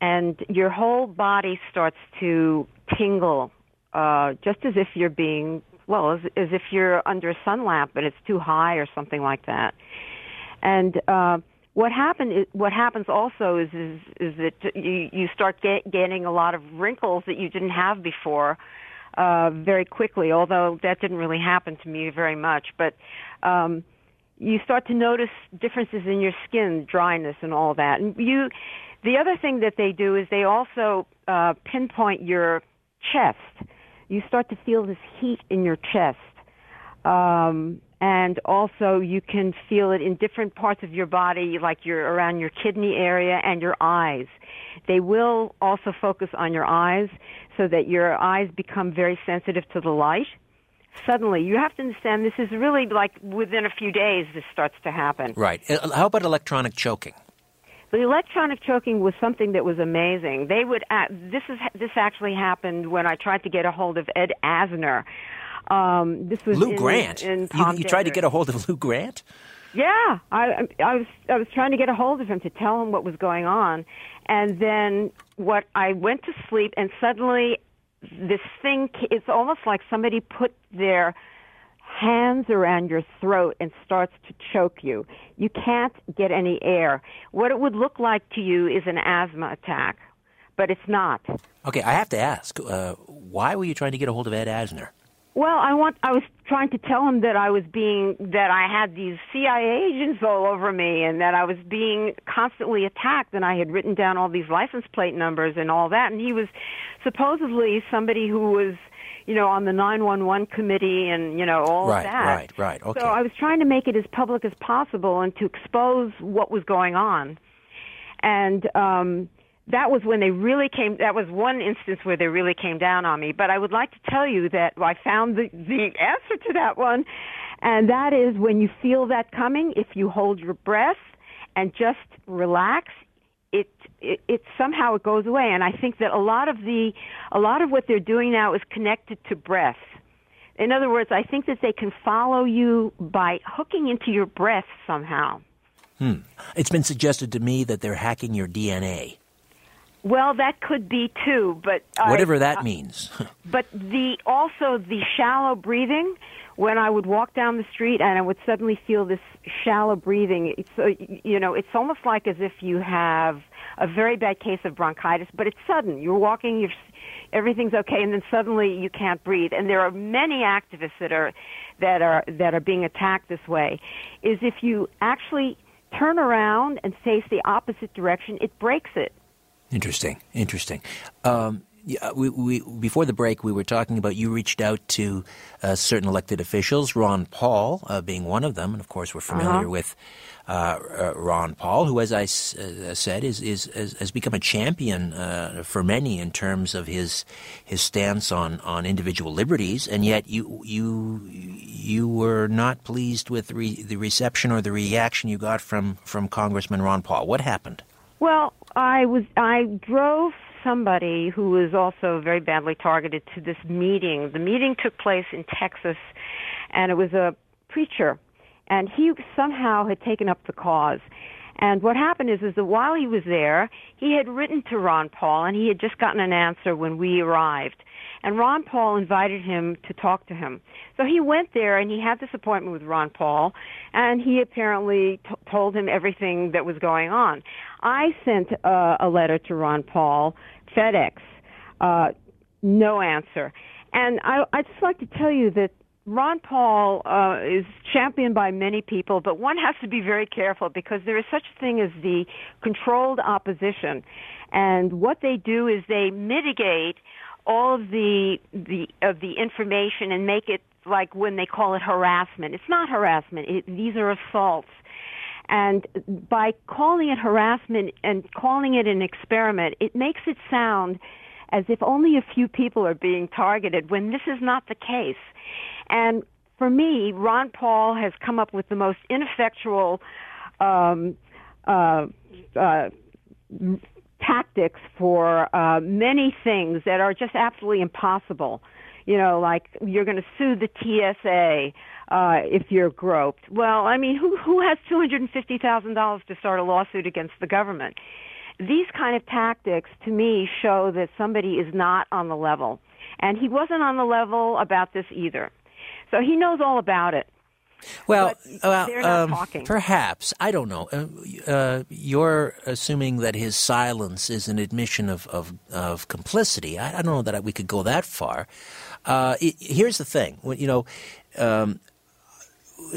And your whole body starts to tingle uh just as if you're being well, as, as if you're under a sun lamp and it's too high or something like that. And uh, what happened what happens also is is, is that you you start get, getting a lot of wrinkles that you didn't have before uh, very quickly. Although that didn't really happen to me very much, but um, you start to notice differences in your skin, dryness, and all that. And you, the other thing that they do is they also uh, pinpoint your chest. You start to feel this heat in your chest um, and also you can feel it in different parts of your body, like your around your kidney area and your eyes. They will also focus on your eyes so that your eyes become very sensitive to the light. Suddenly, you have to understand this is really like within a few days this starts to happen. Right. Uh, How about electronic choking? The electronic choking was something that was amazing. They would uh, this is this actually happened when I tried to get a hold of Ed Asner. Um, this was Lou in, Grant. In you, you tried to get a hold of Lou Grant? Yeah, I, I was I was trying to get a hold of him to tell him what was going on, and then what I went to sleep, and suddenly this thing. It's almost like somebody put their hands around your throat and starts to choke you. You can't get any air. What it would look like to you is an asthma attack, but it's not. Okay, I have to ask, uh, why were you trying to get a hold of Ed Asner? Well, I want. I was trying to tell him that I was being that I had these CIA agents all over me, and that I was being constantly attacked. And I had written down all these license plate numbers and all that. And he was supposedly somebody who was, you know, on the nine one one committee, and you know all Right, of that. right, right, okay. So I was trying to make it as public as possible and to expose what was going on. And um, that was when they really came. That was one instance where they really came down on me. But I would like to tell you that I found the the answer to that one, and that is when you feel that coming. If you hold your breath and just relax, it, it somehow it goes away. And I think that a lot of the a lot of what they're doing now is connected to breath. In other words, I think that they can follow you by hooking into your breath somehow. Hmm. It's been suggested to me that they're hacking your DNA, Well, that could be too, but I- whatever that means. (laughs) But the also the shallow breathing. When I would walk down the street and I would suddenly feel this shallow breathing, it's uh, you know, it's almost like as if you have a very bad case of bronchitis, but it's sudden. You're walking, you're everything's okay, and then suddenly you can't breathe. And there are many activists that are that are that are being attacked this way. Is if you actually turn around and face the opposite direction, it breaks it. Interesting, interesting. Um, yeah, we, we, before the break, we were talking about you reached out to uh, certain elected officials, Ron Paul uh, being one of them, and of course we're familiar Uh-huh. with uh, uh, Ron Paul, who, as I s- uh, said, is, is, is has become a champion uh, for many in terms of his his stance on, on individual liberties, and yet you you you were not pleased with re- the reception or the reaction you got from from Congressman Ron Paul. What happened? Well, I was I drove somebody who was also very badly targeted to this meeting. The meeting took place in Texas and it was a preacher and he somehow had taken up the cause. And what happened is is that while he was there, he had written to Ron Paul and he had just gotten an answer when we arrived. And Ron Paul invited him to talk to him. So he went there and he had this appointment with Ron Paul and he apparently t- told him everything that was going on. I sent uh, a letter to Ron Paul, FedEx, uh, no answer. And I, I'd just like to tell you that Ron Paul uh, is championed by many people, but one has to be very careful because there is such a thing as the controlled opposition. And what they do is they mitigate all of the the of the information and make it like when they call it harassment. It's not harassment. It, these are assaults. And by calling it harassment and calling it an experiment, it makes it sound as if only a few people are being targeted when this is not the case. And for me, Ron Paul has come up with the most ineffectual um, uh, uh, tactics for uh, many things that are just absolutely impossible. You know, like you're going to sue the TSA uh, if you're groped. Well, I mean, who who has two hundred and fifty thousand dollars to start a lawsuit against the government? These kind of tactics, to me, show that somebody is not on the level, and he wasn't on the level about this either. So he knows all about it. Well, But well, they're not um, perhaps I don't know. Uh, uh, you're assuming that his silence is an admission of of, of complicity. I, I don't know that we could go that far. Uh, it, here's the thing: when, you know. Um,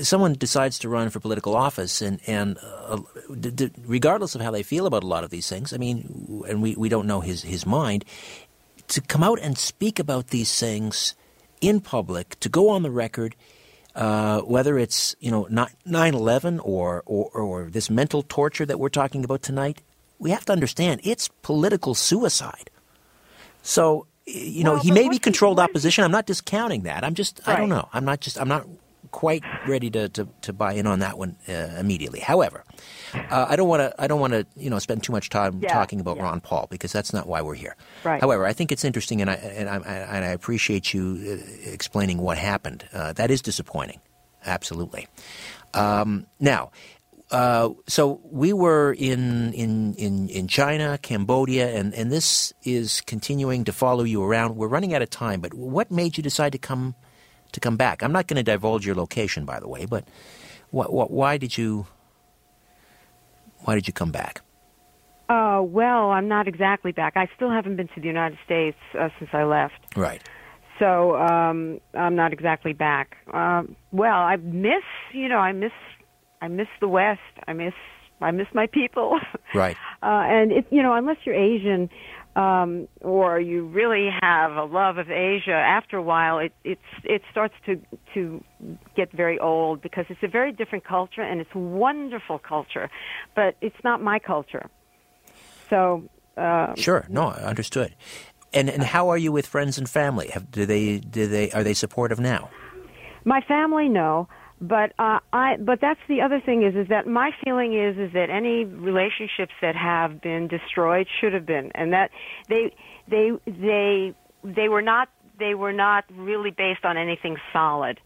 Someone decides to run for political office, and and uh, d- d- regardless of how they feel about a lot of these things, I mean, and we, we don't know his his mind, to come out and speak about these things in public, to go on the record, uh, whether it's you know 9/11 or, or or this mental torture that we're talking about tonight, we have to understand it's political suicide. So you know Well, he may be controlled opposition. I'm not discounting that. I'm just I don't know. I'm not just I'm not quite ready to, to, to buy in on that one uh, immediately. However, uh, I don't want to I don't want to you know spend too much time Yeah, talking about yeah. Ron Paul because that's not why we're here. Right. However, I think it's interesting, and I and I, and I appreciate you uh, explaining what happened. Uh, that is disappointing, absolutely. Um, now. Uh, so we were in, in, in, in China, Cambodia, and, and this is continuing to follow you around. We're running out of time, but what made you decide to come to come back? I'm not going to divulge your location, by the way, but what, what, why did you why did you come back? Uh, well, I'm not exactly back. I still haven't been to the United States uh, since I left. Right. So um, I'm not exactly back. Um, well, I miss, you know, I miss, I miss the West. I miss, I miss my people. (laughs) Right. Uh, and it, you know, unless you're Asian, um, or you really have a love of Asia, after a while, it it's it starts to to get very old because it's a very different culture and it's a wonderful culture, but it's not my culture. So uh, Sure. No, understood. And and how are you with friends and family? Have, do they do they are they supportive now? My family, no. But uh, I. But that's the other thing is is that my feeling is is that any relationships that have been destroyed should have been, and that they they they they were not they were not really based on anything solid.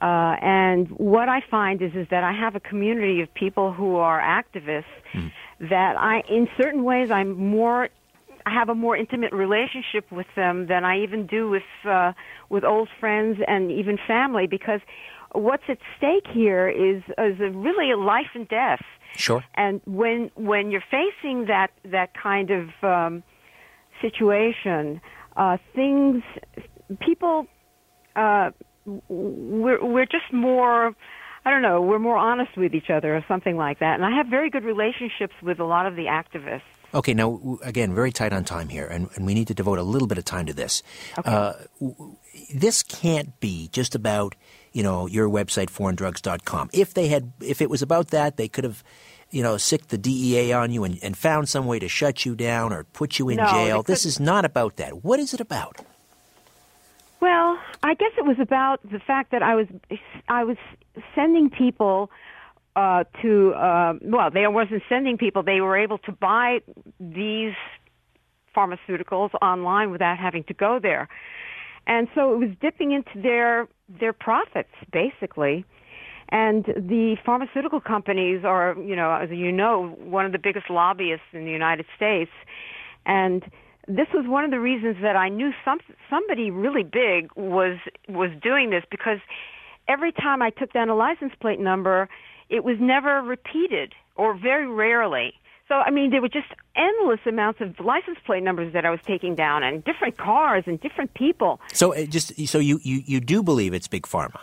Uh, and what I find is is that I have a community of people who are activists that I, in certain ways, I'm more I have a more intimate relationship with them than I even do with uh, with old friends and even family because what's at stake here is is a really a life and death. Sure. And when when you're facing that that kind of um, situation, uh, things people uh, we're we're just more. I don't know. We're more honest with each other, or something like that. And I have very good relationships with a lot of the activists. Okay, now again, very tight on time here, and, and we need to devote a little bit of time to this. Uh, w- this can't be just about you know your website foreigndrugs.com. If they had, if it was about that, they could have you know sicked the DEA on you and, and found some way to shut you down or put you in No, jail. This is not about that. What is it about? Well, I guess it was about the fact that I was I was sending people uh, to uh, well, they wasn't sending people; they were able to buy these pharmaceuticals online without having to go there, and so it was dipping into their their profits basically. And the pharmaceutical companies are, you know, as you know, one of the biggest lobbyists in the United States. And this was one of the reasons that I knew some somebody really big was was doing this because every time I took down a license plate number, it was never repeated or very rarely. So I mean, there were just endless amounts of license plate numbers that I was taking down, and different cars and different people. So it just so you, you, you do believe it's big pharma.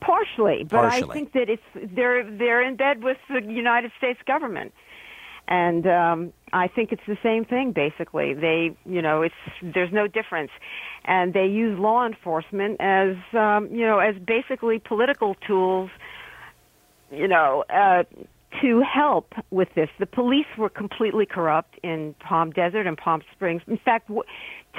Partially, but Partially. I think that it's they're they're in bed with the United States government, and um, I think it's the same thing. Basically, they you know it's there's no difference, and they use law enforcement as um, you know as basically political tools, you know. Uh, to help with this, the police were completely corrupt in Palm Desert and Palm Springs. In fact,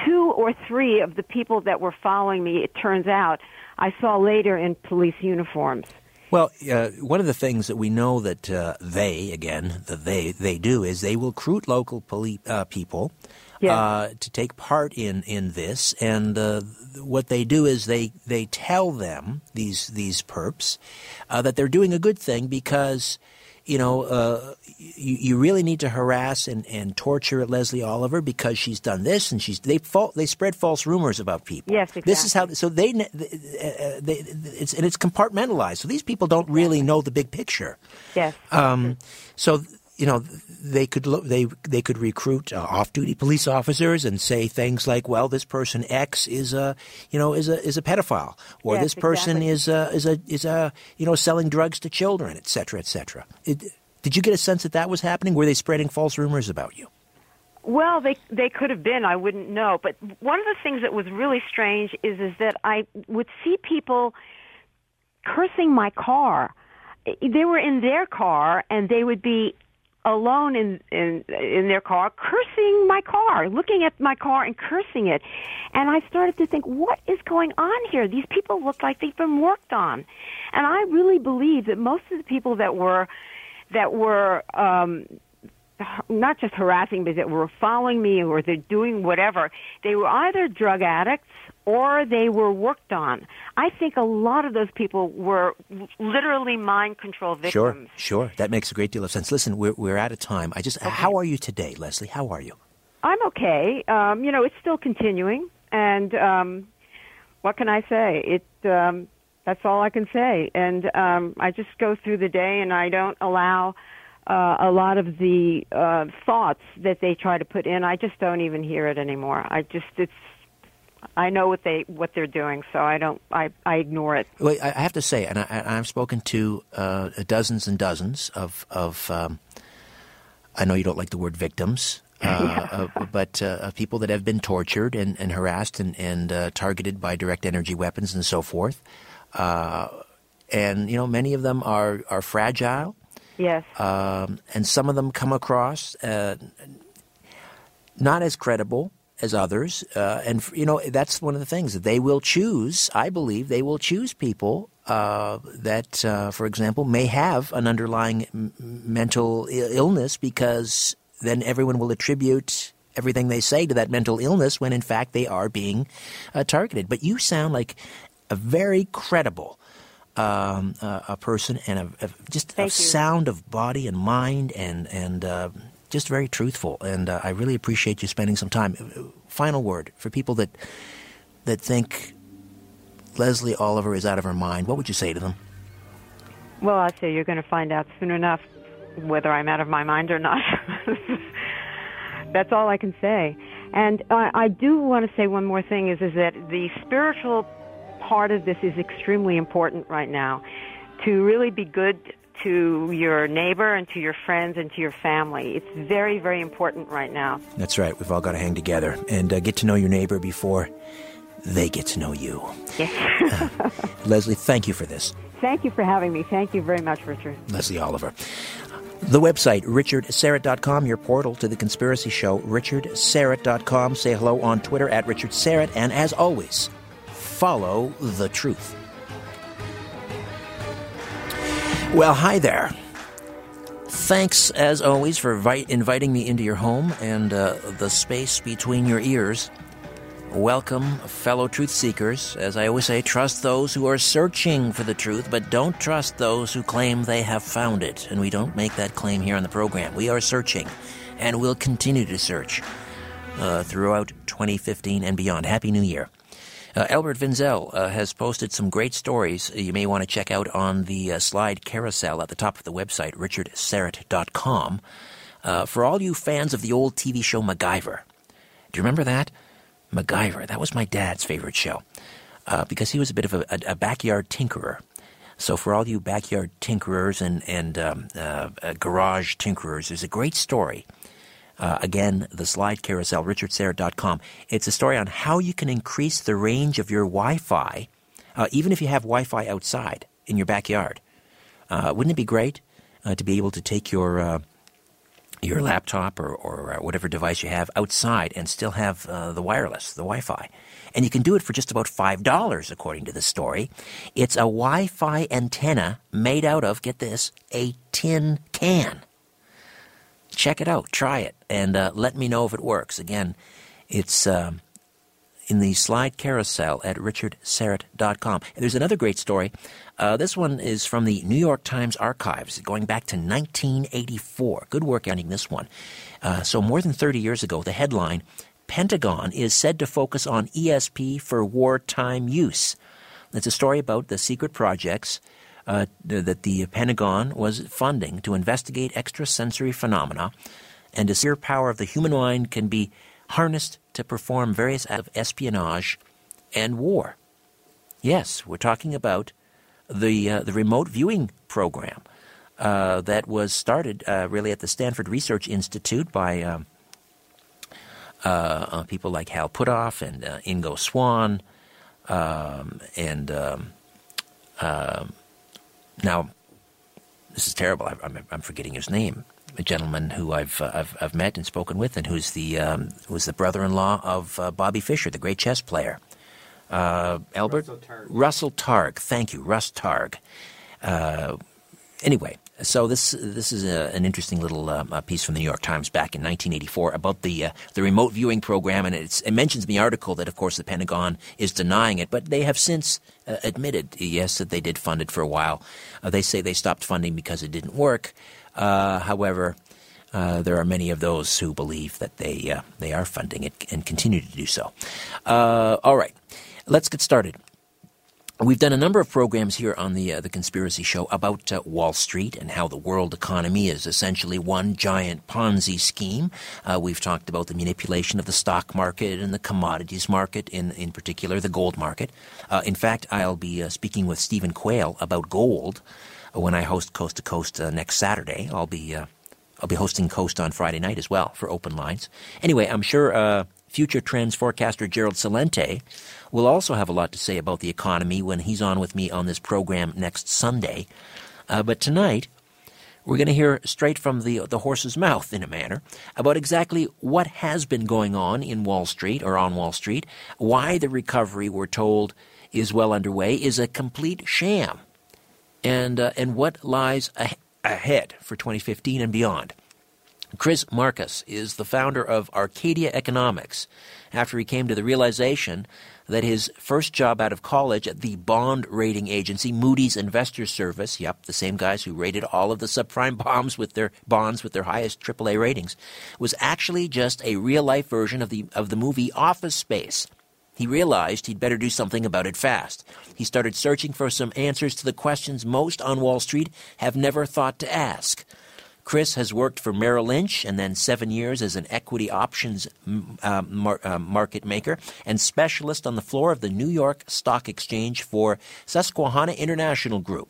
two or three of the people that were following me, it turns out, I saw later in police uniforms. Well, uh, one of the things that we know that uh, they, again, the they, they do is they will recruit local poli- uh, people Yes. uh, to take part in, in this. And uh, what they do is they, they tell them, these, these perps, uh, that they're doing a good thing because, you know, uh, you, you really need to harass and, and torture Leslie Oliver because she's done this and she's they fal- they spread false rumors about people. Yes, exactly. This is how so they, ne- uh, they it's and it's compartmentalized. So these people don't really know the big picture. Yes. Um, so you know they could lo- they they could recruit uh, off-duty police officers and say things like, "Well, this person X is a you know is a is a pedophile, or Yes, this person exactly. is a is a is a you know selling drugs to children, et cetera, et cetera." It, did you get a sense that that was happening? Were they spreading false rumors about you? Well, they they could have been. I wouldn't know. But one of the things that was really strange is is that I would see people cursing my car. They were in their car and they would be alone in in in their car cursing my car looking at my car and cursing it. And i started to think what is going on here? These people look like they've been worked on. And i really believe that most of the people that were that were um not just harassing but that were following me or they're doing whatever they were either drug addicts or they were worked on. I think a lot of those people were literally mind control victims. Sure, sure. That makes a great deal of sense. Listen, we're, we're out of time. I just, okay. how are you today, Leslie? How are you? I'm okay. Um, you know, it's still continuing, and um, what can I say? It. Um, that's all I can say. And um, I just go through the day, and I don't allow uh, a lot of the uh, thoughts that they try to put in. I just don't even hear it anymore. I just it's I know what they what they're doing, so I don't. I, I ignore it. Well, I have to say, and I, have spoken to uh, dozens and dozens of of. Um, I know you don't like the word victims, uh, (laughs) uh, but uh, people that have been tortured and, and harassed and, and uh, targeted by direct energy weapons and so forth. Uh, and you know, many of them are are fragile. Yes. Um, and some of them come across not as credible as others. Uh, and, you know, that's one of the things they will choose, I believe, they will choose people uh, that, uh, for example, may have an underlying m- mental illness because then everyone will attribute everything they say to that mental illness when in fact they are being uh, targeted. But you sound like a very credible. Um, a person and a, a just Thank a you. sound of body and mind and and uh, just very truthful, and uh, I really appreciate you spending some time. Final word for people that that think Leslie Oliver is out of her mind. What would you say to them? Well, I say you're going to find out soon enough whether I'm out of my mind or not. (laughs) That's all I can say. And I, I do want to say one more thing: is is that the spiritual part of this is extremely important right now. To really be good to your neighbor and to your friends and to your family. It's very, very important right now. That's right. We've all got to hang together and uh, get to know your neighbor before they get to know you. Yes. uh, Leslie, thank you for this. Thank you for having me. Thank you very much, Richard. Leslie Oliver. The website, richardsyrett.com, your portal to the conspiracy show, richardsyrett.com. Say hello on Twitter at Richard Syrett. And as always, follow the truth. Well, hi there. Thanks, as always, for inviting me into your home and uh, the space between your ears. Welcome, fellow truth seekers. As I always say, trust those who are searching for the truth, but don't trust those who claim they have found it. And we don't make that claim here on the program. We are searching, and we'll continue to search uh, throughout 2015 and beyond. Happy New Year. Uh, Albert Vinzel uh, has posted some great stories you may want to check out on the uh, slide carousel at the top of the website, richardsyrett.com. Uh, for all you fans of the old TV show MacGyver, do you remember that? MacGyver, that was my dad's favorite show uh, because he was a bit of a, a, a, backyard tinkerer. So for all you backyard tinkerers and, and um, uh, garage tinkerers, there's a great story – uh, again, the slide carousel, richardsyrett.com. It's a story on how you can increase the range of your Wi Fi, uh, even if you have Wi Fi outside in your backyard. Uh, wouldn't it be great uh, to be able to take your uh, your laptop or, or uh, whatever device you have outside and still have the wireless, the Wi Fi? And you can do it for just about $5, according to the story. It's a Wi Fi antenna made out of, get this, a tin can check it out, try it, and uh, let me know if it works. Again, it's uh, in the slide carousel at richardsyrett.com. And there's another great story. Uh, this one is from the New York Times archives, going back to 1984. Good work ending this one. Uh, so, more than 30 years ago, the headline Pentagon is said to focus on ESP for wartime use. It's a story about the secret projects uh, that the Pentagon was funding to investigate extrasensory phenomena and to sheer power of the human mind can be harnessed to perform various acts of espionage and war. Yes, we're talking about the uh, the remote viewing program uh, that was started uh, really at the Stanford Research Institute by um, uh, uh, people like Hal Puthoff and Ingo Swann um, and um, um now, this is terrible. I, I'm forgetting his name. A gentleman who I've, uh, I've, I've met and spoken with, and who's the um, was the brother-in-law of uh, Bobby Fischer, the great chess player. Uh, Albert Russell Targ. Russell Targ. Thank you, Russ Targ. Uh, anyway, so this this is a, an interesting little um, uh, piece from the New York Times back in 1984 about the uh, the remote viewing program, and it's, it mentions in the article that, of course, the Pentagon is denying it, but they have since uh, admitted, yes, that they did fund it for a while. Uh, they say they stopped funding because it didn't work. Uh, however. Uh, there are many of those who believe that they uh, they are funding it and continue to do so. Uh, all right, let's get started. We've done a number of programs here on the uh, the Conspiracy Show about uh, Wall Street and how the world economy is essentially one giant Ponzi scheme. Uh, we've talked about the manipulation of the stock market and the commodities market, in in particular the gold market. Uh, in fact, I'll be uh, speaking with Stephen Quayle about gold when I host Coast to Coast uh, next Saturday. I'll be I'll be hosting Coast on Friday night as well for open lines. Anyway, I'm sure uh, future trends forecaster Gerald Celente will also have a lot to say about the economy when he's on with me on this program next Sunday. Uh, but tonight, we're going to hear straight from the the horse's mouth, in a manner, about exactly what has been going on in Wall Street or on Wall Street, why the recovery we're told is well underway is a complete sham, and uh, and what lies a- ahead for 2015 and beyond. Chris Marcus is the founder of Arcadia Economics after he came to the realization that his first job out of college at the bond rating agency Moody's Investors Service, yep, the same guys who rated all of the subprime bombs with their bonds with their highest AAA ratings, was actually just a real-life version of the of the movie Office Space. He realized he'd better do something about it fast. He started searching for some answers to the questions most on Wall Street have never thought to ask. Chris has worked for Merrill Lynch and then seven years as an equity options uh, mar- uh, market maker and specialist on the floor of the New York Stock Exchange for Susquehanna International Group.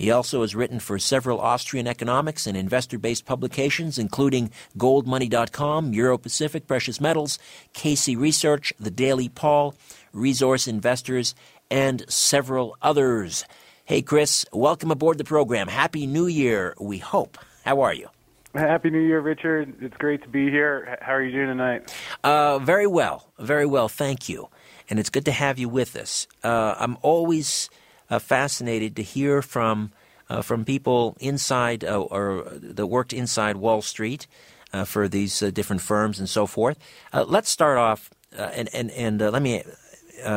He also has written for several Austrian economics and investor based publications, including GoldMoney.com, Euro Pacific Precious Metals, Casey Research, The Daily Paul, Resource Investors, and several others. Hey, Chris, welcome aboard the program. Happy New Year, we hope. How are you? Happy New Year, Richard. It's great to be here. How are you doing tonight? Uh, very well. Very well. Thank you. And it's good to have you with us. Uh, I'm always Uh, fascinated to hear from uh, from people inside uh, or that worked inside Wall Street uh, for these uh, different firms and so forth. Uh, let's start off and and and let me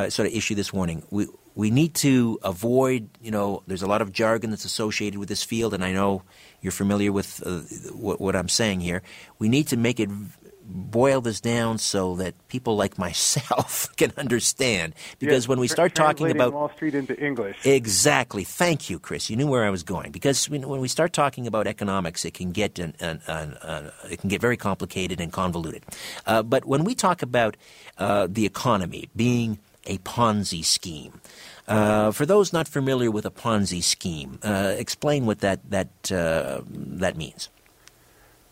sort of issue this warning. We we need to avoid. You know, there's a lot of jargon that's associated with this field, and I know you're familiar with what, what I'm saying here. We need to make it boil this down so that people like myself (laughs) can understand. Because yes, when we start talking about Wall Street into English, exactly. Thank you, Chris. You knew where I was going. Because when, we start talking about economics, it can get an, an, an, an it can get very complicated and convoluted. Uh, but when we talk about uh, the economy being a Ponzi scheme. Uh, for those not familiar with a Ponzi scheme, uh, explain what that that uh, that means.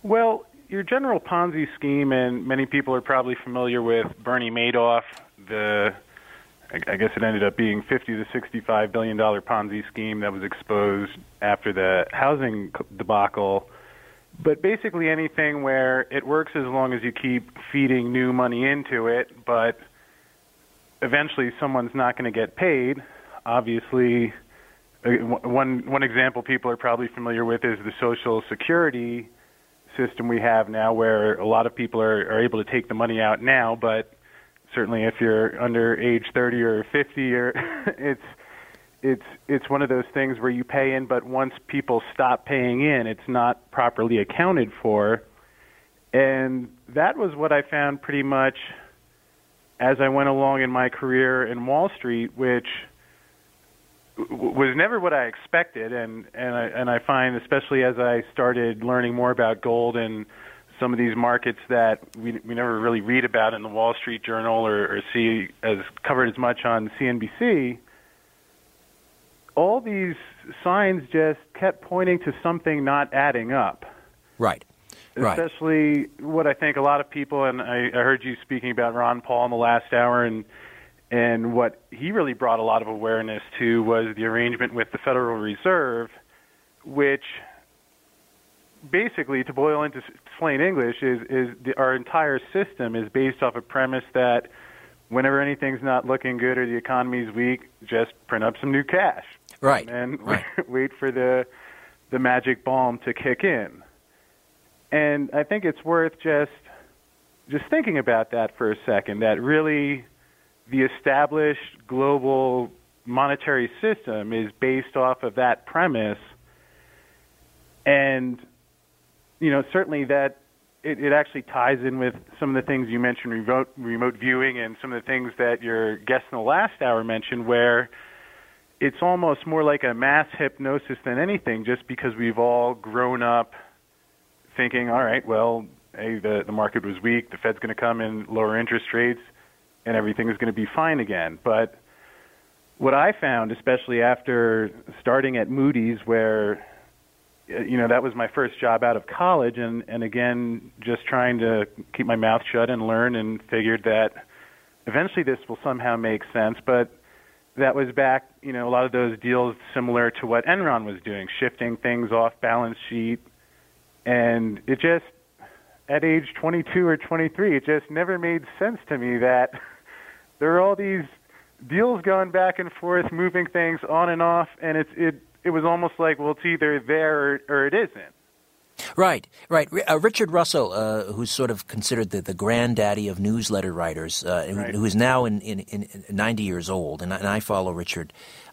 Well, your general Ponzi scheme, and many people are probably familiar with Bernie Madoff. The I guess it ended up being 50 to 65 billion dollar Ponzi scheme that was exposed after the housing debacle. But basically, anything where it works as long as you keep feeding new money into it, but eventually someone's not going to get paid. Obviously, uh, one one example people are probably familiar with is the Social Security system we have now, where a lot of people are, are able to take the money out now, but certainly if you're under age 30 or 50, or (laughs) it's it's it's one of those things where you pay in, but once people stop paying in, it's not properly accounted for. And that was what I found pretty much as I went along in my career in Wall Street, which was never what I expected, and and I and I find especially as I started learning more about gold and some of these markets that we we never really read about in the Wall Street Journal or, or see as covered as much on CNBC. All these signs just kept pointing to something not adding up. Right. Right. Especially what I think a lot of people, and I, I heard you speaking about Ron Paul in the last hour, and And what he really brought a lot of awareness to was the arrangement with the Federal Reserve, which basically, to boil into plain English, is is the, our entire system is based off a premise that whenever anything's not looking good or the economy's weak, just print up some new cash, right? And (laughs) right. wait for the the magic balm to kick in. And I think it's worth just just thinking about that for a second. That really, the established global monetary system is based off of that premise, and you know, certainly that it, it actually ties in with some of the things you mentioned, remote remote viewing, and some of the things that your guest in the last hour mentioned, where it's almost more like a mass hypnosis than anything, just because we've all grown up thinking, all right, well, hey, the the market was weak, the Fed's going to come and lower interest rates, and everything is going to be fine again. But what I found, especially after starting at Moody's, where uh, you know that was my first job out of college and and again just trying to keep my mouth shut and learn and figured that eventually this will somehow make sense but that was back you know a lot of those deals similar to what Enron was doing shifting things off balance sheet and it just at age 22 or 23 it just never made sense to me that there are all these deals going back and forth moving things on and off and it's it it was almost like, well, it's either there or, or it isn't. Right, right. Uh, Richard Russell, uh, who's sort of considered the, the granddaddy of newsletter writers, uh, right. who is now in, in, in, 90 years old, and I, and I follow Richard,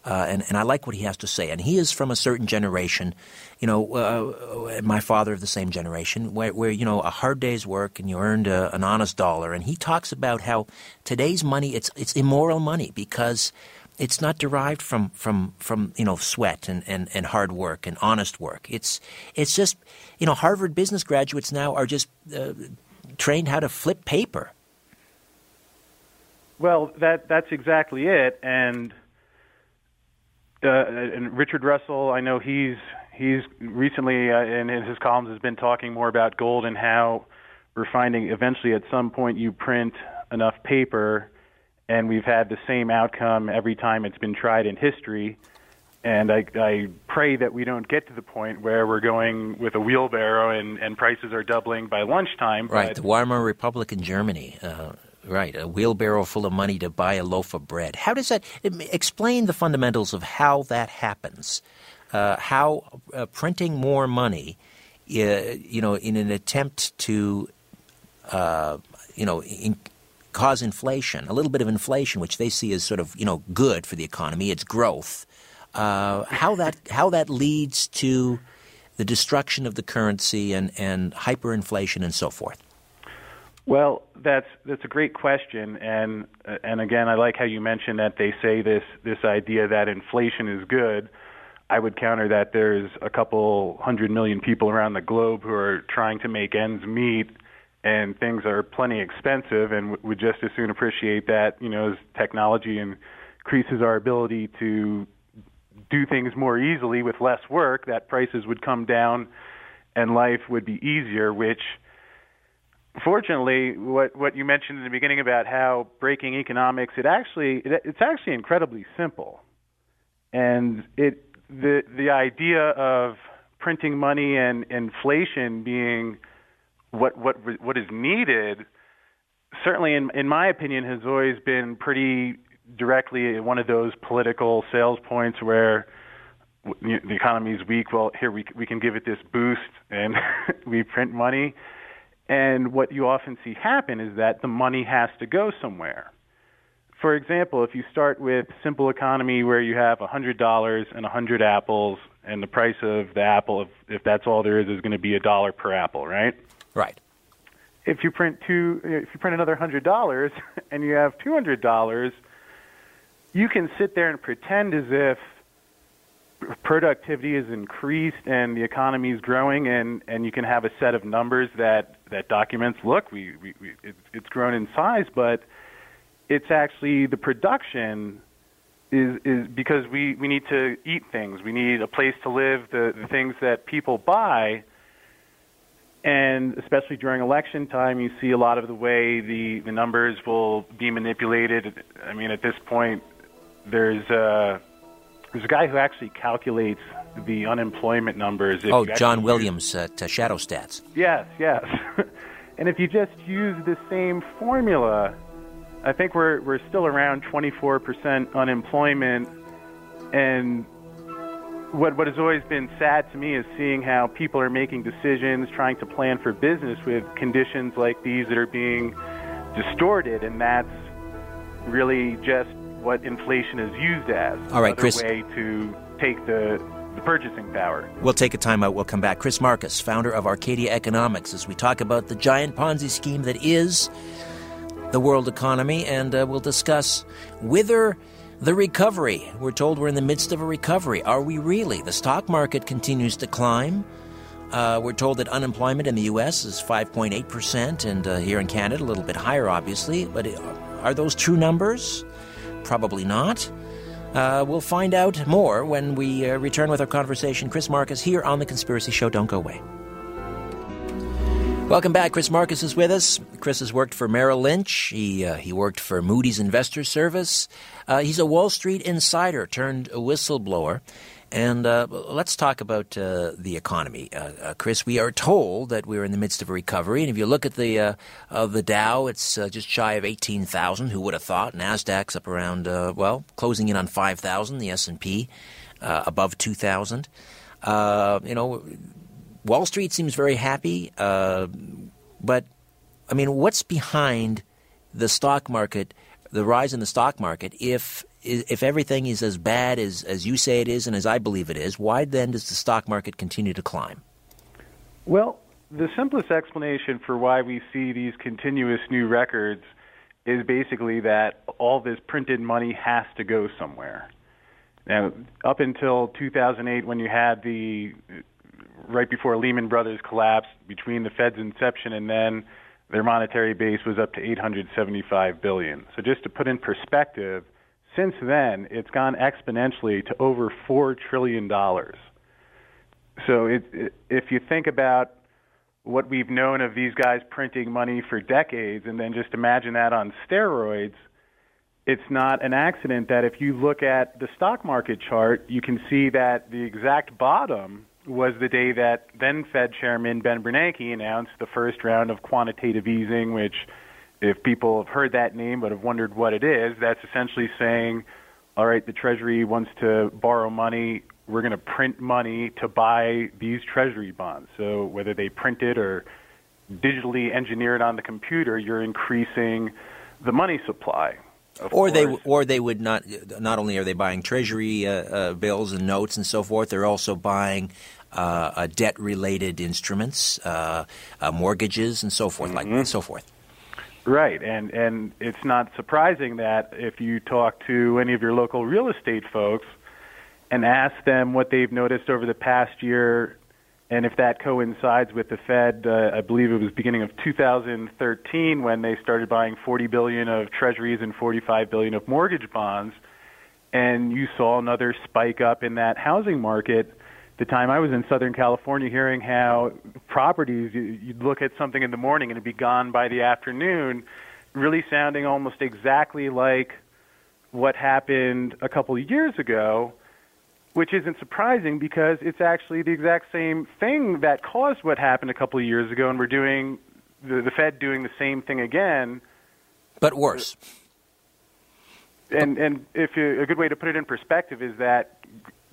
uh, and, and I like what he has to say. And he is from a certain generation, you know, uh, my father of the same generation, where, where, you know, a hard day's work and you earned a, an honest dollar. And he talks about how today's money, it's, it's immoral money because – it's not derived from from from you know sweat and, and, and hard work and honest work. It's it's just you know Harvard business graduates now are just uh, trained how to flip paper. Well, that that's exactly it, and uh, and Richard Russell, I know he's he's recently uh, in his columns has been talking more about gold and how we're finding eventually at some point you print enough paper and we've had the same outcome every time it's been tried in history. And I, I pray that we don't get to the point where we're going with a wheelbarrow and, and prices are doubling by lunchtime. Right, the Weimar Republic in Germany. Uh, right, a wheelbarrow full of money to buy a loaf of bread. How does that explain the fundamentals of how that happens? Uh, how uh, printing more money, uh, you know, in an attempt to, uh, you know, in, cause inflation, a little bit of inflation, which they see as sort of you know good for the economy, it's growth. Uh, how that how that leads to the destruction of the currency and, and hyperinflation and so forth. Well, that's that's a great question, and and again, I like how you mentioned that they say this this idea that inflation is good. I would counter that there's a couple hundred million people around the globe who are trying to make ends meet and things are plenty expensive and would just as soon appreciate that, you know, as technology increases our ability to do things more easily with less work, that prices would come down and life would be easier, which fortunately what what you mentioned in the beginning about how breaking economics it actually it, it's actually incredibly simple. And it the the idea of printing money and inflation being what what what is needed certainly in in my opinion has always been pretty directly one of those political sales points where the economy is weak well here we we can give it this boost and (laughs) we print money and what you often see happen is that the money has to go somewhere for example if you start with simple economy where you have $100 and 100 apples and the price of the apple if, if that's all there is is going to be a dollar per apple right Right. If you print two, if you print another hundred dollars (laughs) and you have two hundred dollars, you can sit there and pretend as if productivity is increased and the economy is growing, and and you can have a set of numbers that that documents look we, we, we it's, it's grown in size, but it's actually the production is is because we we need to eat things, we need a place to live, the the things that people buy And especially during election time, you see a lot of the way the, the numbers will be manipulated. I mean, at this point, there's a, there's a guy who actually calculates the unemployment numbers. oh, John Williams at uh, Shadow Stats. Yes, yes. (laughs) and if you just use the same formula, I think we're we're still around 24% unemployment, and what what has always been sad to me is seeing how people are making decisions, trying to plan for business with conditions like these that are being distorted, and that's really just what inflation is used as. All right, Chris. way to take the the purchasing power. We'll take a timeout. We'll come back. Chris Marcus, founder of Arcadia Economics, as we talk about the giant Ponzi scheme that is the world economy, and uh, we'll discuss whether the recovery. We're told we're in the midst of a recovery. Are we really? The stock market continues to climb. Uh, we're told that unemployment in the U.S. is 5.8%, and uh, here in Canada, a little bit higher, obviously. But uh, are those true numbers? Probably not. Uh, we'll find out more when we uh, return with our conversation. Chris Marcus here on The Conspiracy Show. Don't go away. Welcome back. Chris Marcus is with us. Chris has worked for Merrill Lynch. He uh, he worked for Moody's Investor Service. Uh, he's a Wall Street insider turned whistleblower. And uh, let's talk about uh, the economy, uh, uh, Chris. We are told that we're in the midst of a recovery, and if you look at the uh, of the Dow, it's uh, just shy of eighteen thousand. Who would have thought? Nasdaq's up around well, closing in on five thousand. The S and P above two thousand. You know, Wall Street seems very happy, but I mean, what's behind the stock market, the rise in the stock market? If if everything is as bad as, as you say it is and as I believe it is, why then does the stock market continue to climb? Well, the simplest explanation for why we see these continuous new records is basically that all this printed money has to go somewhere. Now, up until 2008, when you had the right before Lehman Brothers collapsed, between the Fed's inception and then, their monetary base was up to 875 billion. So, just to put in perspective, since then it's gone exponentially to over four trillion dollars. So, it, it, if you think about what we've known of these guys printing money for decades, and then just imagine that on steroids, it's not an accident that if you look at the stock market chart, you can see that the exact bottom was the day that then Fed Chairman Ben Bernanke announced the first round of quantitative easing, which, if people have heard that name but have wondered what it is, that's essentially saying, all right, the Treasury wants to borrow money. We're going to print money to buy these Treasury bonds. So whether they print it or digitally engineer it on the computer, you're increasing the money supply. Of or they or they would not. Not only are they buying Treasury uh, uh, bills and notes and so forth, they're also buying uh, uh, debt-related instruments, uh, uh, mortgages, and so forth, like so forth. Right, and and it's not surprising that if you talk to any of your local real estate folks and ask them what they've noticed over the past year, and if that coincides with the Fed, uh, I believe it was beginning of 2013 when they started buying 40 billion of Treasuries and 45 billion of mortgage bonds, and you saw another spike up in that housing market. The time I was in Southern California, hearing how properties you- you'd look at something in the morning and it'd be gone by the afternoon, really sounding almost exactly like what happened a couple of years ago, which isn't surprising because it's actually the exact same thing that caused what happened a couple of years ago, and we're doing the, the Fed doing the same thing again. But worse. And and if you, a good way to put it in perspective is that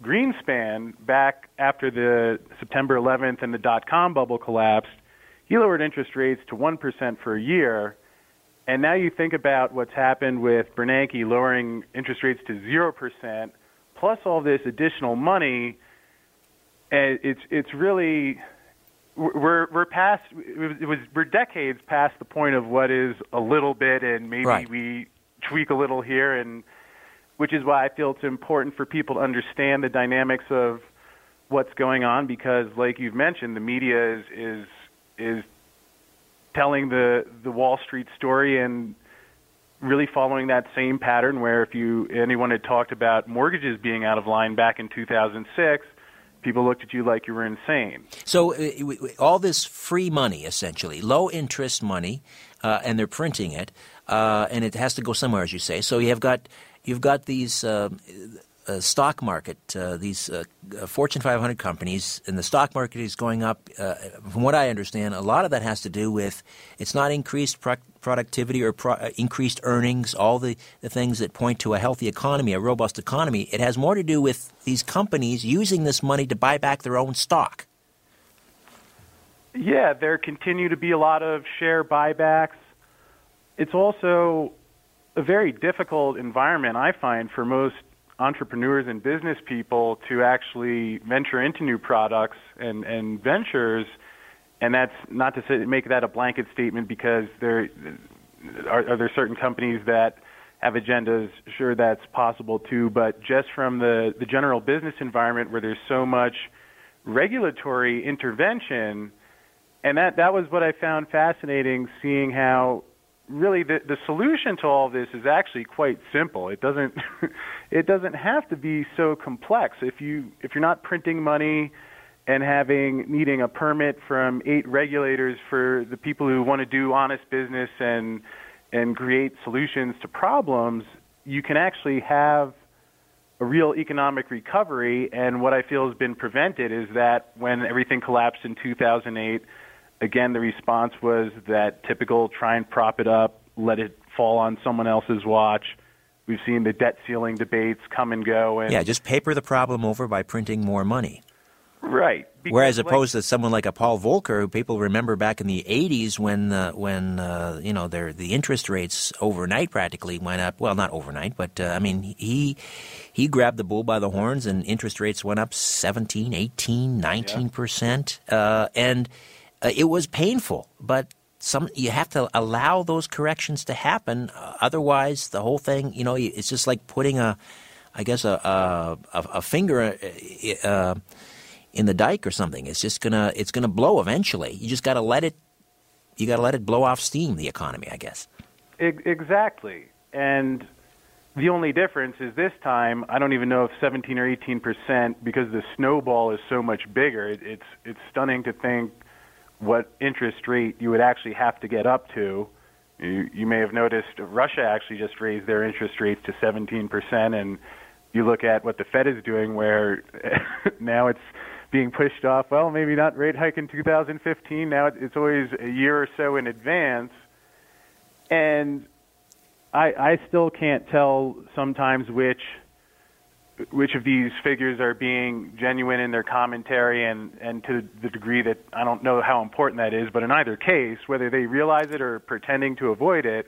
Greenspan back after the September 11th and the dot com bubble collapsed, he lowered interest rates to one percent for a year. And now you think about what's happened with Bernanke lowering interest rates to zero percent, plus all this additional money. And it's it's really we're we're past it was, it was we're decades past the point of what is a little bit and maybe Right. we tweak a little here and which is why I feel it's important for people to understand the dynamics of what's going on because like you've mentioned the media is is is telling the the Wall Street story and really following that same pattern where if you anyone had talked about mortgages being out of line back in 2006 people looked at you like you were insane. So uh, all this free money, essentially, low interest money, uh, and they're printing it, uh, and it has to go somewhere, as you say. So you have got you've got these. Uh, uh stock market, uh, these Fortune 500 companies, and the stock market is going up. from what I understand, a lot of that has to do with it's not increased pro- productivity or pro- uh, increased earnings, all the, the things that point to a healthy economy, a robust economy. It has more to do with these companies using this money to buy back their own stock. Yeah, there continue to be a lot of share buybacks. It's also a very difficult environment, I find, for most entrepreneurs and business people to actually venture into new products and, and ventures – and that's not to say, make that a blanket statement because there are, are there certain companies that have agendas. Sure, that's possible too, but just from the the general business environment where there's so much regulatory intervention, and that that was what I found fascinating, seeing how really the the solution to all this is actually quite simple. It doesn't (laughs) it doesn't have to be so complex. If you if you're not printing money and having needing a permit from eight regulators for the people who want to do honest business and and create solutions to problems, you can actually have a real economic recovery. And what I feel has been prevented is that when everything collapsed in 2008, again, the response was that typical try and prop it up, let it fall on someone else's watch. We've seen the debt ceiling debates come and go. And yeah, just paper the problem over by printing more money. Right. Whereas opposed to someone like a Paul Volcker, who people remember back in the '80s when uh, when uh, you know their the interest rates overnight practically went up. Well, not overnight, but uh, I mean he he grabbed the bull by the horns, and interest rates went up 17, 18, 19 percent, uh, and uh, it was painful. But some you have to allow those corrections to happen. otherwise, the whole thing, you know, it's just like putting a, I guess a a, a finger uh, in the dike or something. It's just gonna it's gonna blow eventually. You just got to let it you got to let it blow off steam. The economy, I guess. Exactly, and the only difference is this time I don't even know if 17 or 18 percent because the snowball is so much bigger. It, it's it's stunning to think what interest rate you would actually have to get up to. You, you may have noticed Russia actually just raised their interest rates to 17 percent, and you look at what the Fed is doing, where (laughs) now it's being pushed off. Well, maybe not rate hike in 2015. Now it's always a year or so in advance, and I, I still can't tell sometimes which which of these figures are being genuine in their commentary and, and to the degree that I don't know how important that is, but in either case, whether they realize it or pretending to avoid it,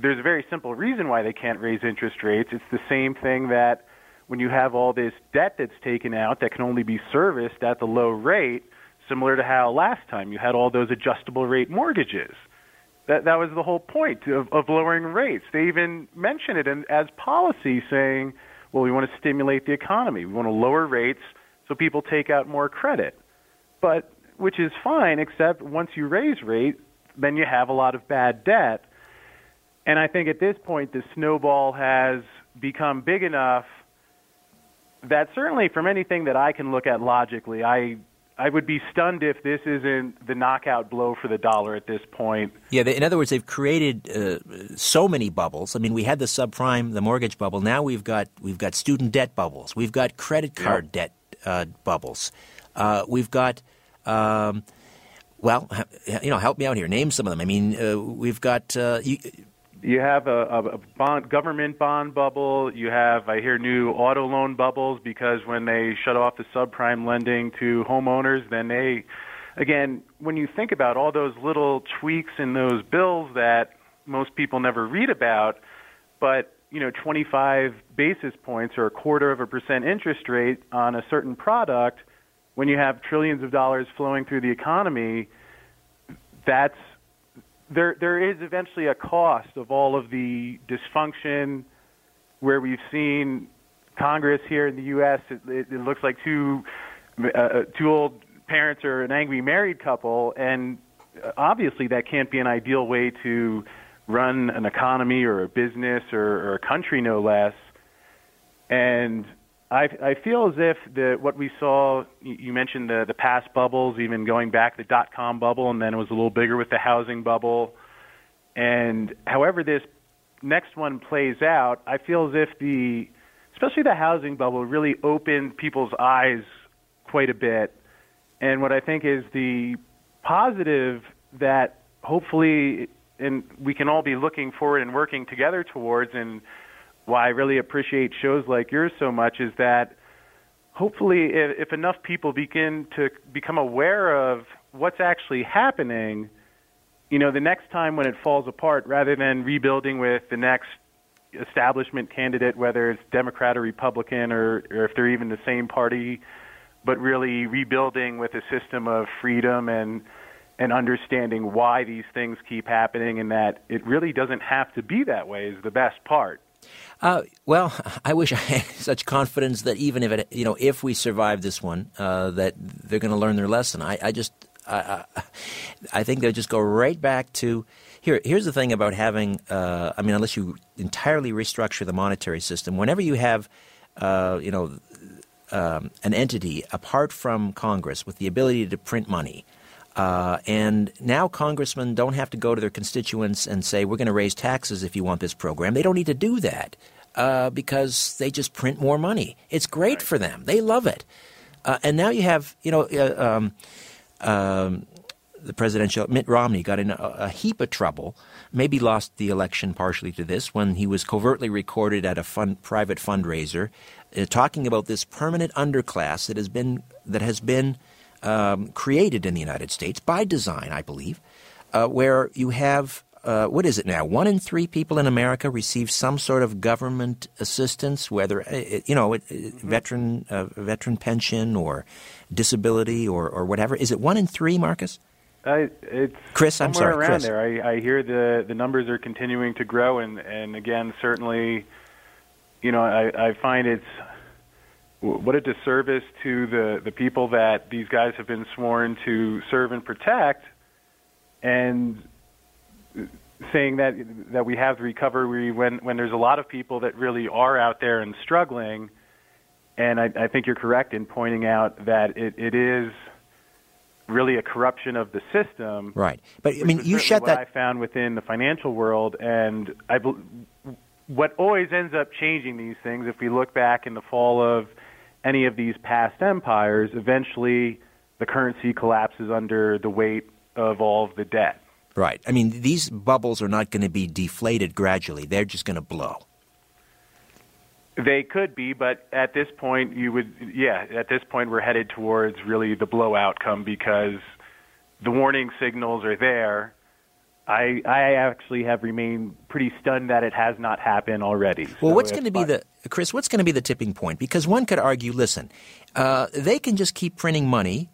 there's a very simple reason why they can't raise interest rates. It's the same thing that when you have all this debt that's taken out that can only be serviced at the low rate, similar to how last time you had all those adjustable rate mortgages. That that was the whole point of, of lowering rates. They even mention it in, as policy, saying, "Well, we want to stimulate the economy. We want to lower rates so people take out more credit." But which is fine, except once you raise rate, then you have a lot of bad debt. And I think at this point, the snowball has become big enough that certainly from anything that I can look at logically, I I would be stunned if this isn't the knockout blow for the dollar at this point. Yeah, in other words, they've created uh, so many bubbles. I mean, we had the subprime, the mortgage bubble. Now we've got we've got student debt bubbles. We've got credit card yep. debt uh, bubbles. Uh, we've got. Um, well, you know, help me out here. Name some of them. I mean, uh, we've got uh, you, you have a, a bond, government bond bubble. You have, I hear, new auto loan bubbles because when they shut off the subprime lending to homeowners, then they, again, when you think about all those little tweaks in those bills that most people never read about, but you know, 25 basis points or a quarter of a percent interest rate on a certain product, when you have trillions of dollars flowing through the economy, that's there there is eventually a cost of all of the dysfunction where we've seen Congress here in the U.S. It, it, it looks like two uh, uh, two old parents or an angry married couple, and obviously that can't be an ideal way to run an economy or a business or, or a country, no less. And I, I feel as if the what we saw. You mentioned the the past bubbles, even going back the dot com bubble, and then it was a little bigger with the housing bubble. And however this next one plays out, I feel as if the especially the housing bubble really opened people's eyes quite a bit. And what I think is the positive that hopefully and we can all be looking forward and working together towards and why I really appreciate shows like yours so much is that hopefully if, if enough people begin to become aware of what's actually happening, you know, the next time when it falls apart, rather than rebuilding with the next establishment candidate, whether it's Democrat or Republican or, or if they're even the same party, but really rebuilding with a system of freedom and and understanding why these things keep happening and that it really doesn't have to be that way is the best part. Uh, well, (laughs) I wish I had (laughs) such confidence that even if it, you know, if we survive this one, uh, that they're going to learn their lesson. I, I just, I, I, I, think they'll just go right back to here. Here's the thing about having, uh, I mean, unless you entirely restructure the monetary system, whenever you have, uh, you know, um, an entity apart from Congress with the ability to print money. Uh, and now congressmen don't have to go to their constituents and say, we're going to raise taxes if you want this program. They don't need to do that uh, because they just print more money. It's great right. for them. They love it. Uh, and now you have, you know, uh, um, um, the presidential Mitt Romney got in a, a, heap of trouble. Maybe lost the election partially to this when he was covertly recorded at a fund, private fundraiser, uh, talking about this permanent underclass that has been that has been um, created in the United States by design, I believe, uh, where you have uh, what is it now? One in three people in America receive some sort of government assistance, whether uh, you know, mm-hmm. veteran uh, veteran pension or disability or, or whatever. Is it one in three, Marcus? I, it's Chris. I'm sorry, around Chris. there. I, I hear the the numbers are continuing to grow, and and again, certainly, you know, I, I find it's what a disservice to the, the people that these guys have been sworn to serve and protect, and uh, saying that that we have the recovery when when there's a lot of people that really are out there and struggling. And I, I think you're correct in pointing out that it, it is really a corruption of the system. Right, but I mean, you shut that. I found within the financial world, and I. What always ends up changing these things, if we look back in the fall of any of these past empires, eventually the currency collapses under the weight of all of the debt. Right. I mean, these bubbles are not going to be deflated gradually. They're just going to blow. They could be, but at this point, you would, yeah, at this point, we're headed towards really the blow outcome because the warning signals are there I I actually have remained pretty stunned that it has not happened already. Well, so what's going to be the Chris? What's going to be the tipping point? Because one could argue, listen, uh, they can just keep printing money,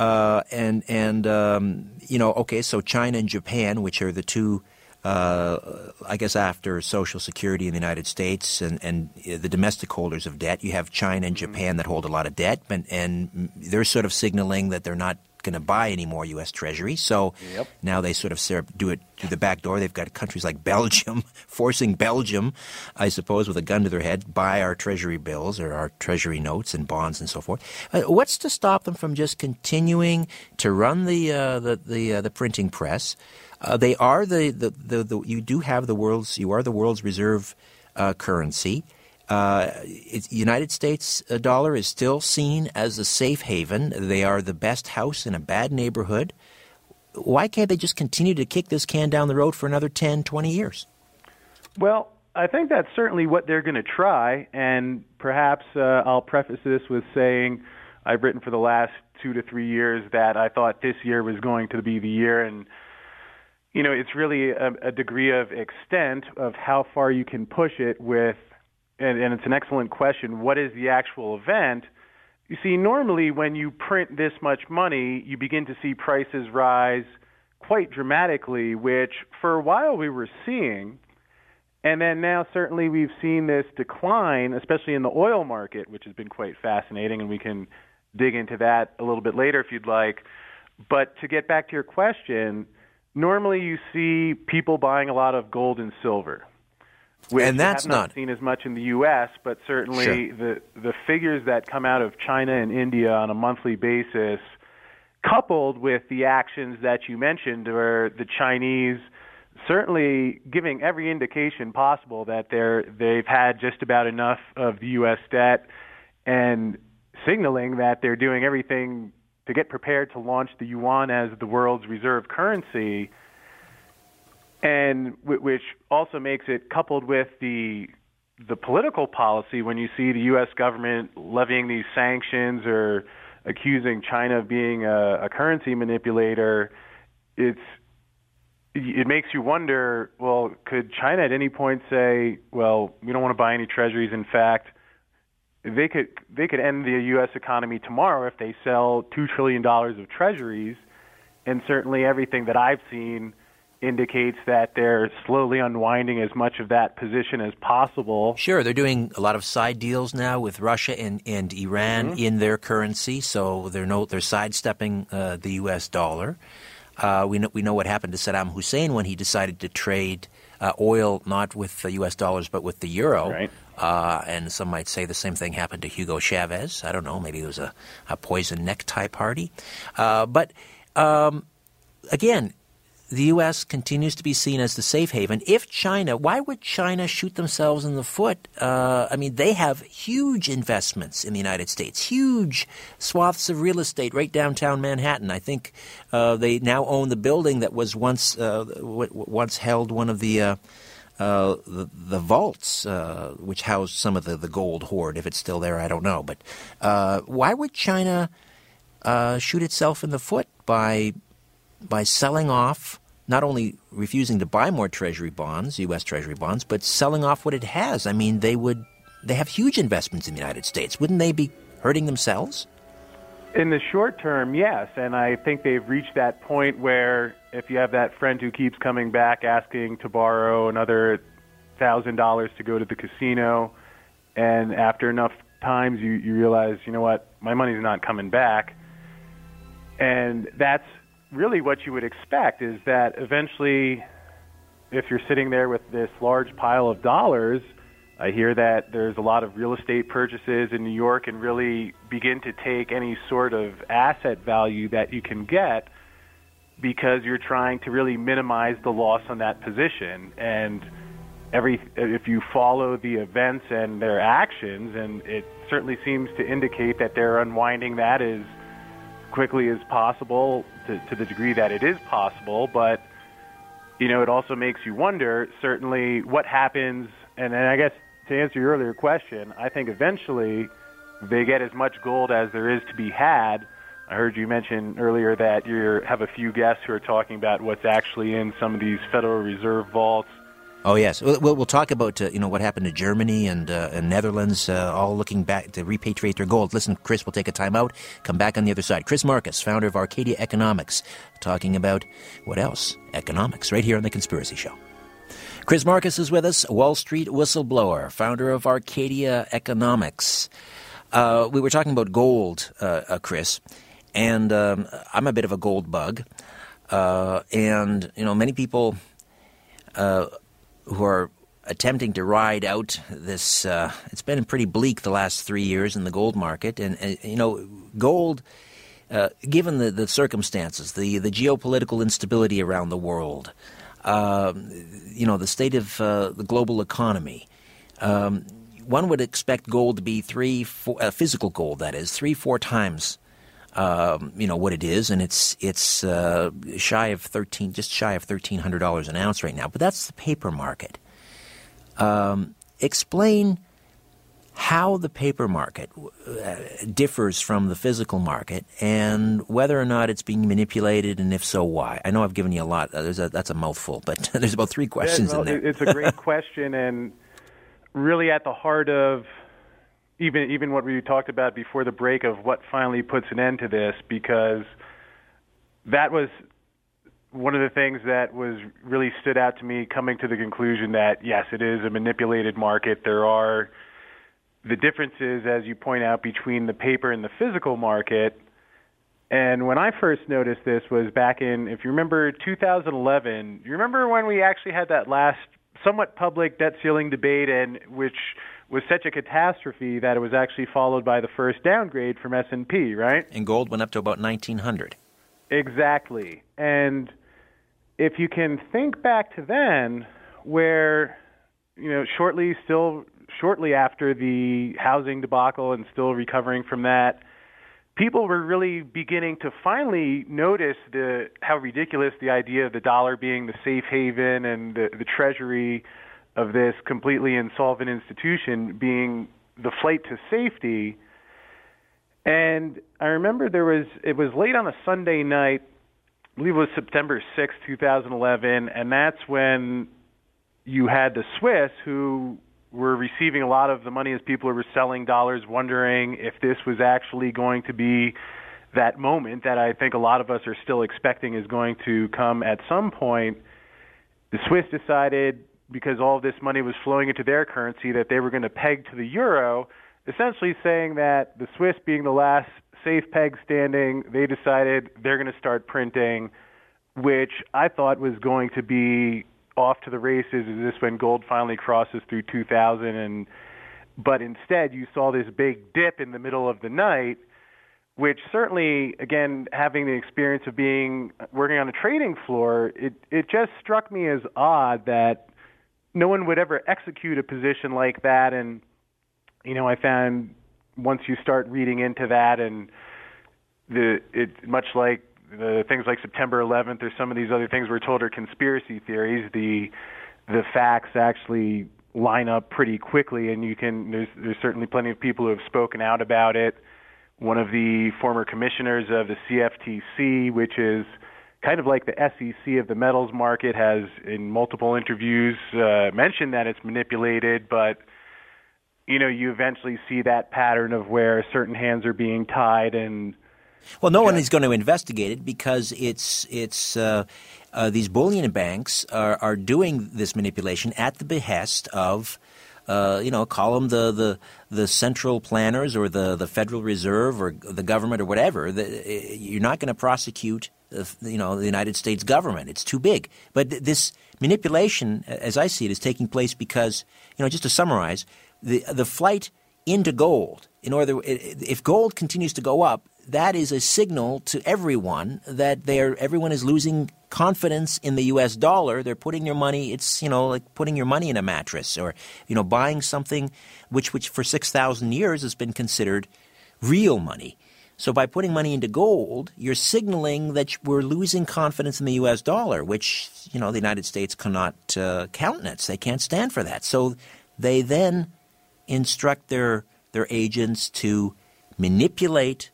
uh, and and um, you know, okay, so China and Japan, which are the two. Uh, I guess after Social Security in the United States and, and the domestic holders of debt, you have China and mm-hmm. Japan that hold a lot of debt, and, and they're sort of signaling that they're not going to buy any more U.S. Treasury. So yep. now they sort of do it through the back door. They've got countries like Belgium (laughs) forcing Belgium, I suppose, with a gun to their head, buy our Treasury bills or our Treasury notes and bonds and so forth. Uh, what's to stop them from just continuing to run the uh, the the, uh, the, printing press? Uh, they are the, the, the, the, you do have the world's you are the world's reserve uh, currency. Uh, United States dollar is still seen as a safe haven. They are the best house in a bad neighborhood. Why can't they just continue to kick this can down the road for another 10, 20 years? Well, I think that's certainly what they're going to try. And perhaps uh, I'll preface this with saying I've written for the last two to three years that I thought this year was going to be the year. And, you know, it's really a, a degree of extent of how far you can push it with and, and it's an excellent question, what is the actual event? You see, normally when you print this much money, you begin to see prices rise quite dramatically, which for a while we were seeing. And then now certainly we've seen this decline, especially in the oil market, which has been quite fascinating, and we can dig into that a little bit later if you'd like. But to get back to your question, normally you see people buying a lot of gold and silver. Which and that's have not, not seen as much in the U.S., but certainly Sure. the the figures that come out of China and India on a monthly basis, coupled with the actions that you mentioned, where the Chinese certainly giving every indication possible that they're they've had just about enough of the U.S. debt, and signaling that they're doing everything to get prepared to launch the yuan as the world's reserve currency and wh- which also makes it coupled with the the political policy when you see the U.S. government levying these sanctions or accusing China of being a, a currency manipulator, it's it makes you wonder. Well, could China at any point say, "Well, we don't want to buy any treasuries"? In fact, they could they could end the U.S. economy tomorrow if they sell two trillion dollars of treasuries, and certainly everything that I've seen indicates that they're slowly unwinding as much of that position as possible. Sure, they're doing a lot of side deals now with Russia and, and Iran Mm-hmm. in their currency, so they're no they're sidestepping uh, the U.S. dollar. Uh, we know we know what happened to Saddam Hussein when he decided to trade uh, oil not with the U.S. dollars but with the euro. Right. Uh, and some might say the same thing happened to Hugo Chavez. I don't know. Maybe it was a, a poison necktie party. Uh, but um, again, the U.S. continues to be seen as the safe haven. If China, why would China shoot themselves in the foot? Uh, I mean, they have huge investments in the United States, huge swaths of real estate right downtown Manhattan. I think uh, they now own the building that was once uh, w- once held one of the. Uh, uh, the, the vaults, uh, which housed some of the, the gold hoard, if it's still there, I don't know. But uh, why would China uh, shoot itself in the foot by by selling off, not only refusing to buy more Treasury bonds, U.S. Treasury bonds, but selling off what it has. I mean, they would they have huge investments in the United States. Wouldn't they be hurting themselves? In the short term, yes, and I think they've reached that point where if you have that friend who keeps coming back asking to borrow another thousand dollars to go to the casino, and after enough times you, you realize, you know what, my money's not coming back, and that's really what you would expect is that eventually, if you're sitting there with this large pile of dollars, I hear that there's a lot of real estate purchases in New York and really begin to take any sort of asset value that you can get because you're trying to really minimize the loss on that position. And every if you follow the events and their actions and it certainly seems to indicate that they're unwinding that as quickly as possible to, to the degree that it is possible but you know it also makes you wonder certainly what happens and then I guess to answer your earlier question I think eventually they get as much gold as there is to be had I heard you mention earlier that you have a few guests who are talking about what's actually in some of these Federal Reserve vaults. Oh yes, we'll, we'll talk about uh, you know what happened to Germany and uh, and Netherlands, uh, all looking back to repatriate their gold. Listen, Chris, we'll take a time out. Come back on the other side. Chris Marcus, founder of Arcadia Economics, talking about what else? Economics, right here on the Conspiracy Show. Chris Marcus is with us, Wall Street whistleblower, founder of Arcadia Economics. Uh, we were talking about gold, uh, uh, Chris, and um, I'm a bit of a gold bug, and you know many people who are attempting to ride out this. Uh, it's been pretty bleak the last three years in the gold market, and, and you know, gold. Uh, given the, the circumstances, the, the geopolitical instability around the world, um, you know, the state of uh, the global economy, um, one would expect gold to be three, four, uh, physical gold, that is, three, four times um, you know what it is, and it's it's uh, shy of thirteen, just shy of thirteen hundred dollars an ounce right now. But that's the paper market. Um, explain how the paper market uh, differs from the physical market, and whether or not it's being manipulated, and if so, why. I know I've given you a lot. Uh, there's a, that's a mouthful, but (laughs) there's about three questions Yeah, well, in there. It's a great (laughs) question, and really at the heart of even even what we talked about before the break of what finally puts an end to this, because that was one of the things that was really stood out to me coming to the conclusion that yes, it is a manipulated market. There are the differences, as you point out, between the paper and the physical market. And when I first noticed this was back in, if you remember 2011, you remember when we actually had that last somewhat public debt ceiling debate, and which was such a catastrophe that it was actually followed by the first downgrade from S&P, right? And gold went up to about 1900. Exactly. And if you can think back to then where you know shortly still shortly after the housing debacle and still recovering from that people were really beginning to finally notice the how ridiculous the idea of the dollar being the safe haven and the, the treasury of this completely insolvent institution being the flight to safety. And I remember there was it was late on a Sunday night, I believe it was September 6, 2011, and that's when you had the Swiss who were receiving a lot of the money as people were selling dollars, wondering if this was actually going to be that moment that I think a lot of us are still expecting is going to come at some point. The Swiss decided, because all of this money was flowing into their currency, that they were going to peg to the euro, essentially saying that the Swiss, being the last safe peg standing, they decided they're going to start printing, which I thought was going to be off to the races? Is this when gold finally crosses through 2000? And but instead, you saw this big dip in the middle of the night, which certainly, again, having the experience of being working on a trading floor, it it just struck me as odd that no one would ever execute a position like that. And you know, I found once you start reading into that and the it much like the things like September 11th or some of these other things we're told are conspiracy theories, the the facts actually line up pretty quickly, and you can. There's there's certainly plenty of people who have spoken out about it. One of the former commissioners of the CFTC, which is kind of like the SEC of the metals market, has in multiple interviews uh, mentioned that it's manipulated, but you know you eventually see that pattern of where certain hands are being tied and well, no one is going to investigate it because it's it's uh, uh, these bullion banks are, are doing this manipulation at the behest of. Uh, you know, call them the, the, the central planners or the, the Federal Reserve or the government or whatever. The, you're not going to prosecute, you know, the United States government. It's too big. But this manipulation, as I see it, is taking place because, you know, just to summarize, the the flight into gold. In order, if gold continues to go up, that is a signal to everyone that they're everyone is losing confidence in the U.S. dollar. They're putting their money. It's you know like putting your money in a mattress or you know buying something which which for six thousand years has been considered real money. So by putting money into gold, you're signaling that we're losing confidence in the U.S. dollar, which you know the United States cannot uh, countenance. They can't stand for that. So they then instruct their their agents to manipulate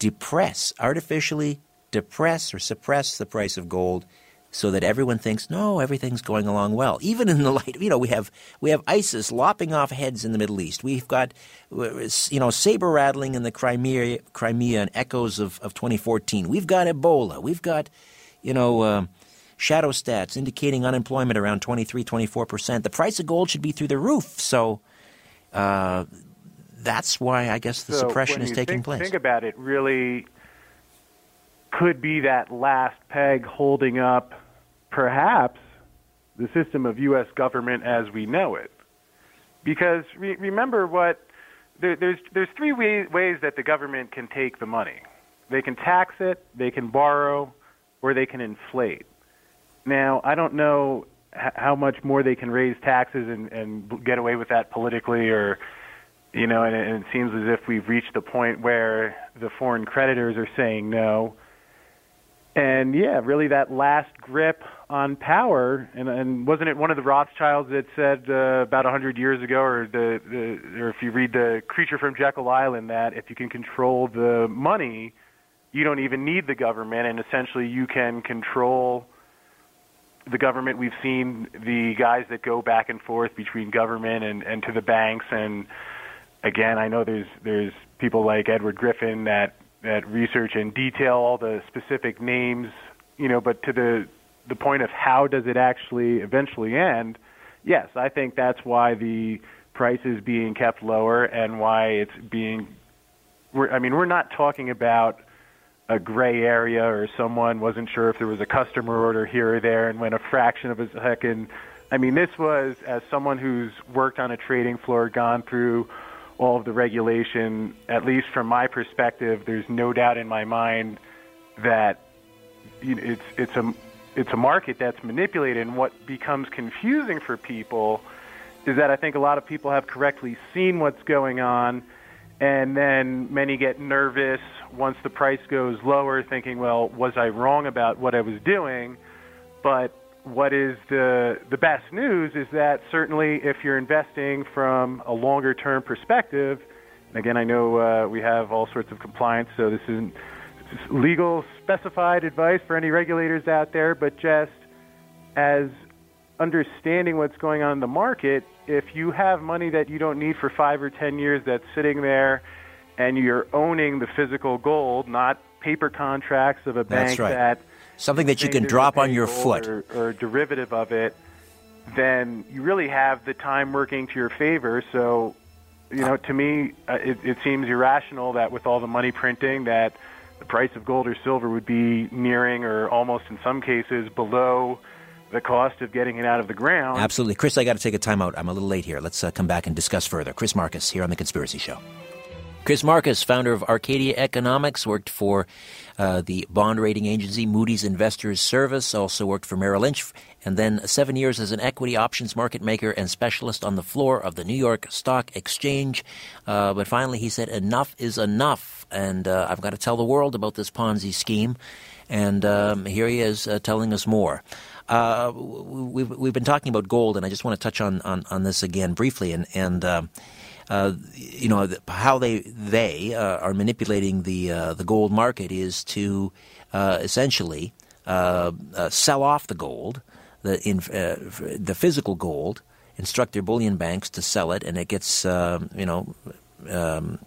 depress, artificially depress or suppress the price of gold so that everyone thinks, no, everything's going along well. Even in the (laughs) light, you know, we have we have ISIS lopping off heads in the Middle East. We've got, you know, saber rattling in the Crimea, Crimea and echoes of, of 2014. We've got Ebola. We've got, you know, uh, shadow stats indicating unemployment around 23, 24 percent. The price of gold should be through the roof. So. Uh, that's why I guess the so suppression is taking think, place. Think about it. Really, could be that last peg holding up, perhaps, the system of U.S. government as we know it. Because re- remember what there, there's there's three way, ways that the government can take the money. They can tax it, they can borrow, or they can inflate. Now, I don't know h- how much more they can raise taxes and, and get away with that politically or you know, and, and it seems as if we've reached the point where the foreign creditors are saying no. And yeah, really that last grip on power, and, and wasn't it one of the Rothschilds that said uh, about a hundred years ago, or the, the, or if you read the Creature from Jekyll Island, that if you can control the money, you don't even need the government, and essentially you can control the government. We've seen the guys that go back and forth between government and, and to the banks, and again, I know there's there's people like Edward Griffin that that research and detail all the specific names, you know, but to the the point of how does it actually eventually end? Yes, I think that's why the price is being kept lower and why it's being. We're, I mean, we're not talking about a gray area or someone wasn't sure if there was a customer order here or there and went a fraction of a second I mean, this was as someone who's worked on a trading floor, gone through all of the regulation. At least from my perspective, there's no doubt in my mind that it's it's a it's a market that's manipulated. And what becomes confusing for people is that I think a lot of people have correctly seen what's going on, and then many get nervous once the price goes lower, thinking, "Well, was I wrong about what I was doing?" But what is the the best news is that certainly if you're investing from a longer term perspective, and again, I know uh, we have all sorts of compliance, so this isn't legal specified advice for any regulators out there, but just as understanding what's going on in the market, if you have money that you don't need for five or ten years that's sitting there and you're owning the physical gold, not paper contracts of a bank right. that something that you can drop on your foot or, or derivative of it, then you really have the time working to your favor. So, you know, to me, uh, it, it seems irrational that with all the money printing that the price of gold or silver would be nearing or almost in some cases below the cost of getting it out of the ground. Absolutely. Chris, I got to take a time out. I'm a little late here. Let's uh, come back and discuss further. Chris Marcus here on The Conspiracy Show. Chris Marcus, founder of Arcadia Economics, worked for uh, the bond rating agency Moody's Investors Service, also worked for Merrill Lynch, and then seven years as an equity options market maker and specialist on the floor of the New York Stock Exchange. Uh, but finally, he said, Enough is enough, and uh, I've got to tell the world about this Ponzi scheme. And um, here he is uh, telling us more. Uh, we've, we've been talking about gold, and I just want to touch on, on, on this again briefly. And, and um, uh, you know how they they uh, are manipulating the uh, the gold market is to uh, essentially uh, sell off the gold, the in, the physical gold, instruct their bullion banks to sell it, and it gets you know. Um,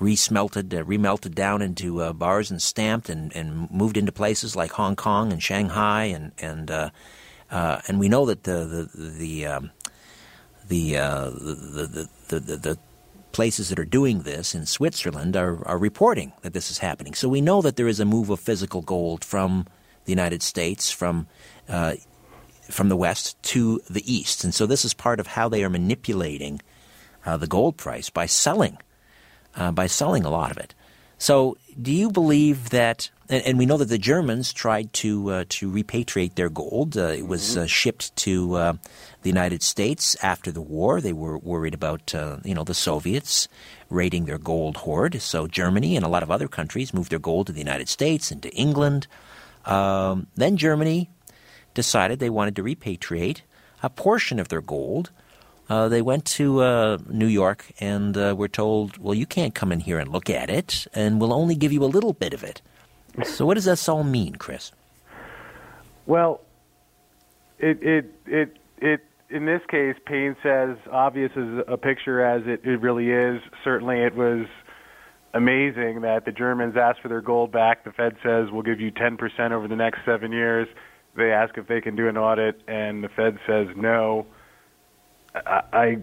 resmelted, uh, remelted down into uh, bars and stamped and, and moved into places like Hong Kong and Shanghai and and uh, and we know that the the the um, the, the, the, the, the places that are doing this in Switzerland are, are reporting that this is happening. So we know that there is a move of physical gold from the United States, from uh, from the West to the East, and so this is part of how they are manipulating uh, the gold price by selling uh, by selling a lot of it. So, do you believe that? And, and we know that the Germans tried to uh, to repatriate their gold. Uh, it was uh, shipped to uh, the United States after the war. They were worried about uh, you know the Soviets raiding their gold hoard. So Germany and a lot of other countries moved their gold to the United States and to England. Um, then Germany decided they wanted to repatriate a portion of their gold uh, they went to uh, New York and uh, were told, well, you can't come in here and look at it, and we'll only give you a little bit of it. So, what does this all mean, Chris? Well, it it it it in this case paints as obvious as a picture as it, it really is. Certainly, it was amazing that the Germans asked for their gold back. The Fed says we'll give you 10% over the next seven years. They ask if they can do an audit, and the Fed says no. I,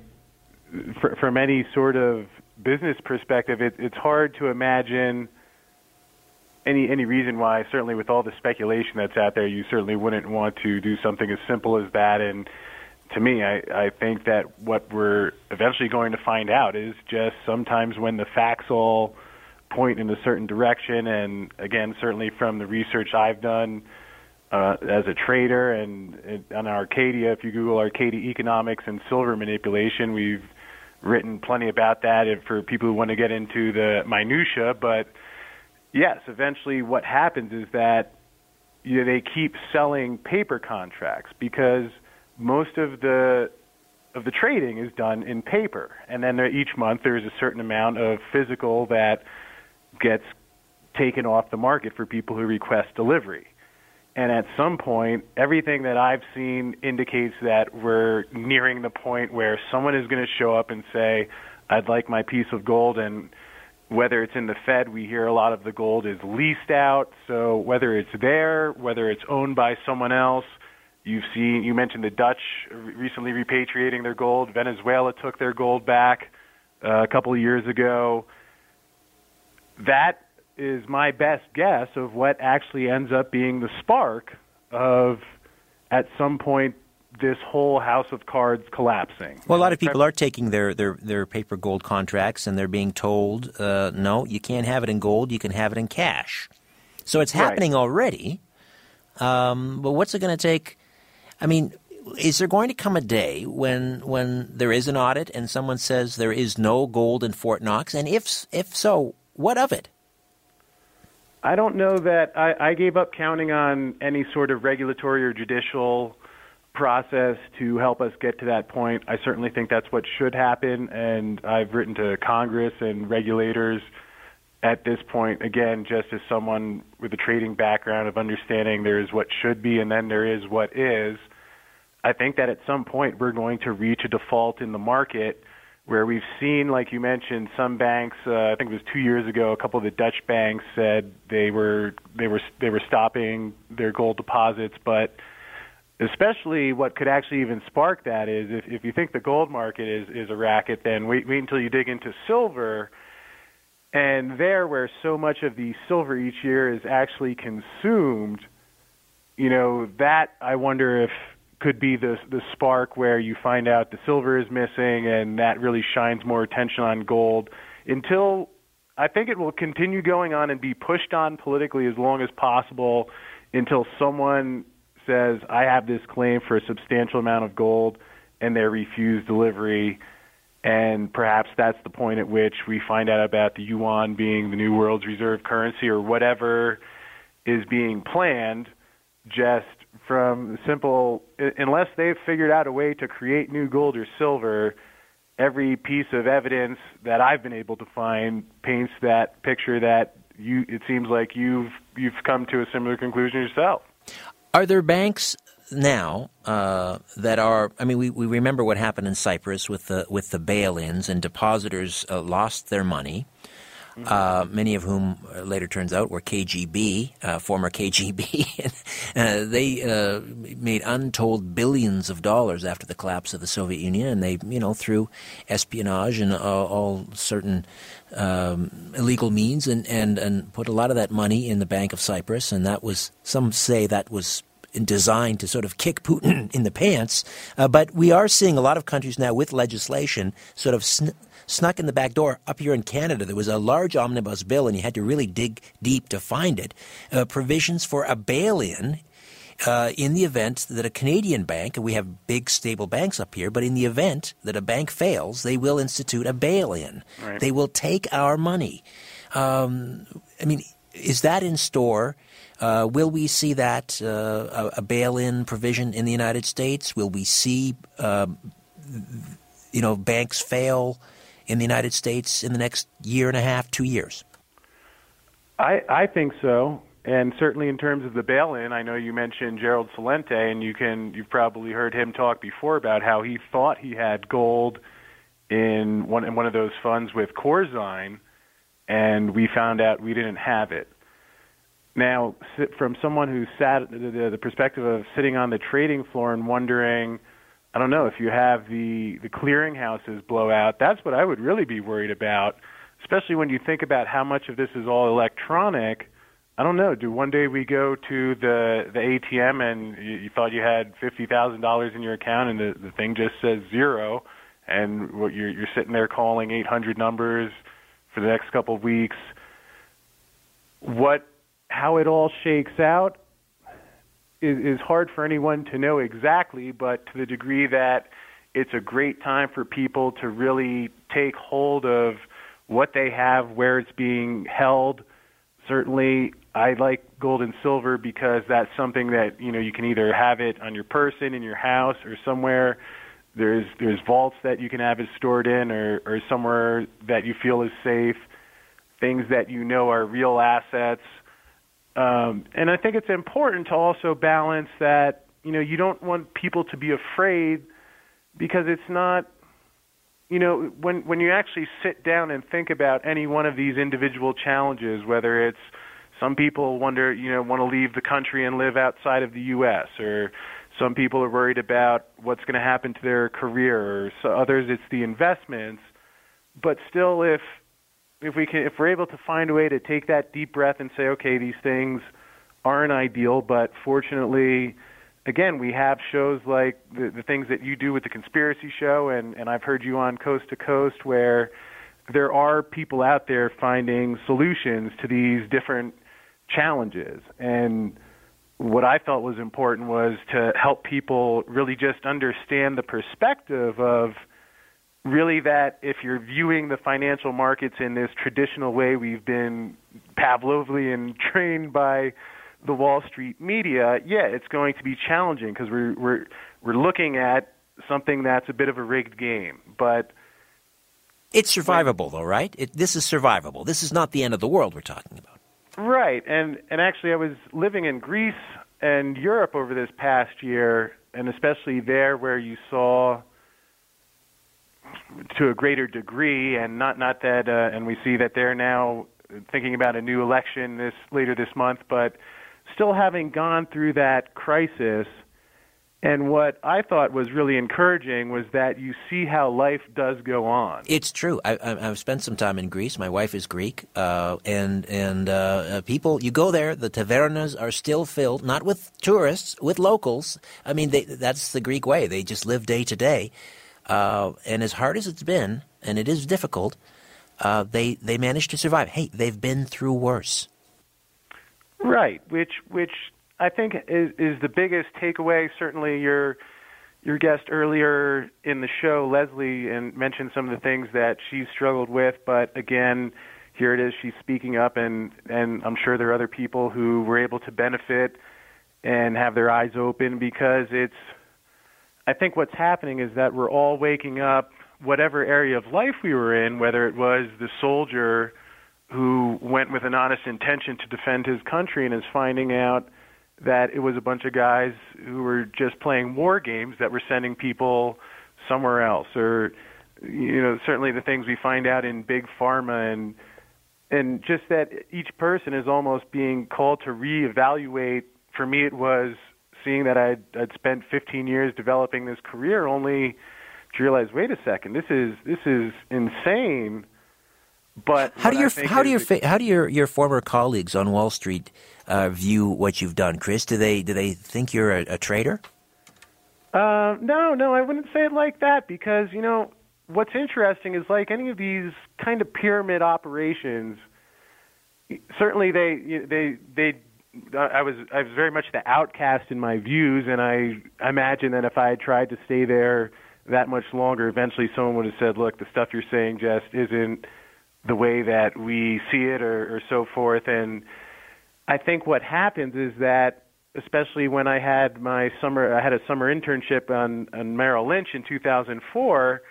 from any sort of business perspective, it, it's hard to imagine any any reason why. Certainly, with all the speculation that's out there, you certainly wouldn't want to do something as simple as that. And to me, I, I think that what we're eventually going to find out is just sometimes when the facts all point in a certain direction, and again, certainly from the research I've done uh, as a trader and, and on Arcadia, if you Google Arcadia economics and silver manipulation, we've written plenty about that for people who want to get into the minutia. But yes, eventually, what happens is that you know, they keep selling paper contracts because most of the of the trading is done in paper, and then there, each month there's a certain amount of physical that gets taken off the market for people who request delivery. And at some point, everything that I've seen indicates that we're nearing the point where someone is going to show up and say, I'd like my piece of gold. And whether it's in the Fed, we hear a lot of the gold is leased out. So whether it's there, whether it's owned by someone else, you've seen, you mentioned the Dutch recently repatriating their gold. Venezuela took their gold back uh, a couple of years ago. That is my best guess of what actually ends up being the spark of at some point this whole house of cards collapsing. Well, a lot of people are taking their, their, their paper gold contracts and they're being told, uh, no, you can't have it in gold, you can have it in cash. So it's happening right. already. Um, but what's it going to take? I mean, is there going to come a day when when there is an audit and someone says there is no gold in Fort Knox? And if if so, what of it? I don't know that I, I gave up counting on any sort of regulatory or judicial process to help us get to that point. I certainly think that's what should happen, and I've written to Congress and regulators at this point, again, just as someone with a trading background of understanding there is what should be and then there is what is. I think that at some point we're going to reach a default in the market where we've seen, like you mentioned, some banks. Uh, I think it was two years ago. A couple of the Dutch banks said they were they were they were stopping their gold deposits, but especially what could actually even spark that is if, if you think the gold market is is a racket, then wait wait until you dig into silver. And there, where so much of the silver each year is actually consumed, you know, that I wonder if could be the the spark where you find out the silver is missing and that really shines more attention on gold until I think it will continue going on and be pushed on politically as long as possible until someone says I have this claim for a substantial amount of gold and they refuse delivery and perhaps that's the point at which we find out about the yuan being the new world's reserve currency or whatever is being planned just from simple, unless they've figured out a way to create new gold or silver, every piece of evidence that I've been able to find paints that picture that you. It seems like you've you've come to a similar conclusion yourself. Are there banks now uh, that are? I mean, we, we remember what happened in Cyprus with the with the bail-ins and depositors uh, lost their money uh, many of whom uh, later turns out were KGB, uh, former KGB. (laughs) uh, they uh, made untold billions of dollars after the collapse of the Soviet Union, and they, you know, through espionage and all certain um, illegal means, and, and and put a lot of that money in the Bank of Cyprus, and that was some say that was designed to sort of kick Putin (clears throat) in the pants. Uh, but we are seeing a lot of countries now with legislation sort of sn- snuck in the back door. Up here in Canada, there was a large omnibus bill, and you had to really dig deep to find it. Uh, provisions for a bail in. Uh, in the event that a Canadian bank, and we have big stable banks up here, but in the event that a bank fails, they will institute a bail in. Right. They will take our money. Um, I mean, is that in store? Uh, will we see that uh, a, a bail-in provision in the United States? Will we see, uh, you know, banks fail in the United States in the next year and a half, two years? I, I think so. And certainly in terms of the bail-in, I know you mentioned Gerald Celente, and you can you've probably heard him talk before about how he thought he had gold in one in one of those funds with Corzine, and we found out we didn't have it. Now, from someone who sat the, the perspective of sitting on the trading floor and wondering, I don't know if you have the the clearinghouses blow out. That's what I would really be worried about, especially when you think about how much of this is all electronic. I don't know. Do one day we go to the the ATM and you, you thought you had fifty thousand dollars in your account and the the thing just says zero, and what you're you're sitting there calling eight hundred numbers for the next couple of weeks. What how it all shakes out is, is hard for anyone to know exactly, but to the degree that it's a great time for people to really take hold of what they have, where it's being held. Certainly, I like gold and silver because that's something that you know you can either have it on your person, in your house, or somewhere. There's there's vaults that you can have it stored in, or or somewhere that you feel is safe. Things that you know are real assets um, and I think it's important to also balance that, you know, you don't want people to be afraid because it's not, you know, when, when you actually sit down and think about any one of these individual challenges, whether it's some people wonder, you know, want to leave the country and live outside of the U.S., or some people are worried about what's going to happen to their career, or so others it's the investments. But still, if if we can if we're able to find a way to take that deep breath and say okay these things aren't ideal but fortunately again, we have shows like the, the things that you do with the Conspiracy Show, and, and I've heard you on Coast to Coast, where there are people out there finding solutions to these different challenges. And what I felt was important was to help people really just understand the perspective of really that if you're viewing the financial markets in this traditional way we've been Pavlovian (laughs) trained by the Wall Street media, yeah, it's going to be challenging because we're we're we're looking at something that's a bit of a rigged game, but it's survivable, though, right? It, this is survivable. This is not the end of the world we're talking about. Right, and and actually, I was living in Greece and Europe over this past year, and especially there where you saw to a greater degree, and not not that, uh, and we see that they're now thinking about a new election this later this month, but still having gone through that crisis and what I thought was really encouraging was that you see how life does go on. It's true. I, have spent some time in Greece. My wife is Greek, uh, and and uh, uh, people. You go there, the tavernas are still filled, not with tourists, with locals. I mean, they, that's the Greek way. They just live day to day, uh, and as hard as it's been, and it is difficult, uh, they they manage to survive. Hey, they've been through worse. Right, which which I think is, is the biggest takeaway. Certainly, your your guest earlier in the show, Leslie, and mentioned some of the things that she's struggled with. But again, here it is. She's speaking up, and and I'm sure there are other people who were able to benefit and have their eyes open because it's. I think what's happening is that we're all waking up, whatever area of life we were in, whether it was the soldier who went with an honest intention to defend his country and is finding out that it was a bunch of guys who were just playing war games that were sending people somewhere else. Or you know certainly the things we find out in big pharma and and just that each person is almost being called to reevaluate. For me it was seeing that I'd, I'd spent 15 years developing this career only to realize wait a second this is this is insane but how do your how do your how do your your former colleagues on Wall Street uh, view what you've done, Chris? Do they do they think you're a, a traitor? Uh, no, no, I wouldn't say it like that because you know what's interesting is like any of these kind of pyramid operations. Certainly, they they they. I was I was very much the outcast in my views, and I imagine that if I had tried to stay there that much longer, eventually someone would have said, "Look, the stuff you're saying just isn't." the way that we see it or, or so forth. And I think what happens is that, especially when I had my summer, I had a summer internship on, on Merrill Lynch in 2004,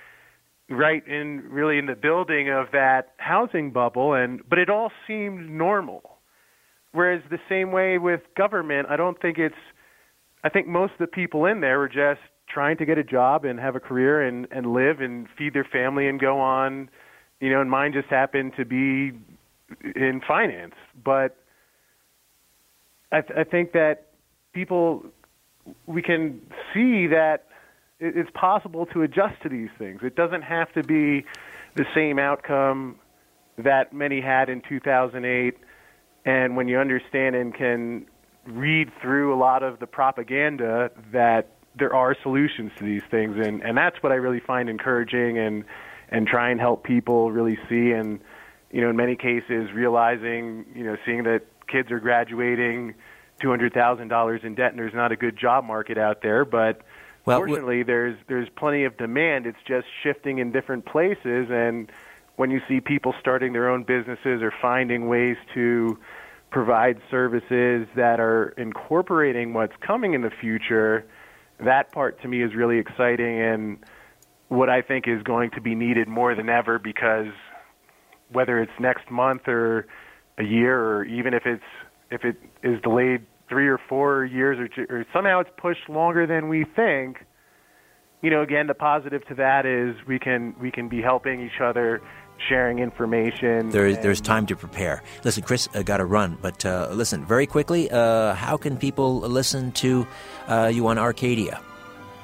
right in really in the building of that housing bubble, and but it all seemed normal. Whereas the same way with government, I don't think it's. I think most of the people in there were just trying to get a job and have a career and and live and feed their family and go on you know, and mine just happened to be in finance. But I, th- I think that people, we can see that it's possible to adjust to these things. It doesn't have to be the same outcome that many had in 2008. And when you understand and can read through a lot of the propaganda, that there are solutions to these things, and and that's what I really find encouraging and and try and help people really see and you know in many cases realizing you know seeing that kids are graduating two hundred thousand dollars in debt and there's not a good job market out there. But well, fortunately there's there's plenty of demand. It's just shifting in different places and when you see people starting their own businesses or finding ways to provide services that are incorporating what's coming in the future that part to me is really exciting and what I think is going to be needed more than ever because whether it's next month or a year or even if it's if it is delayed three or four years or, or somehow it's pushed longer than we think you know again the positive to that is we can we can be helping each other sharing information there is there's time to prepare listen chris uh, got to run but uh, listen very quickly uh, how can people listen to uh, you on arcadia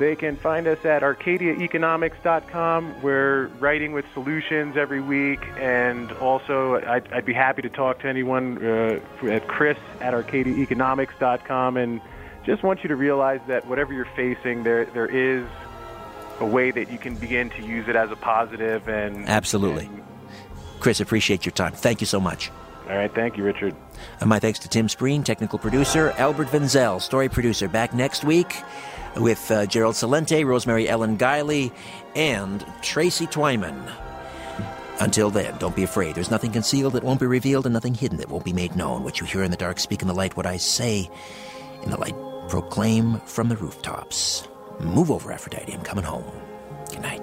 they can find us at arcadiaeconomics.com. We're writing with solutions every week, and also I'd, I'd be happy to talk to anyone uh, at chris at arcadiaeconomics.com and just want you to realize that whatever you're facing, there there is a way that you can begin to use it as a positive and absolutely. And, Chris, appreciate your time. Thank you so much. All right, thank you, Richard. And my thanks to Tim Spreen, technical producer, Albert Vinzel, story producer. Back next week with uh, Gerald Celente, Rosemary Ellen Guiley, and Tracy Twyman. Until then, don't be afraid. There's nothing concealed that won't be revealed, and nothing hidden that won't be made known. What you hear in the dark, speak in the light. What I say in the light, proclaim from the rooftops. Move over, Aphrodite. I'm coming home. Good night.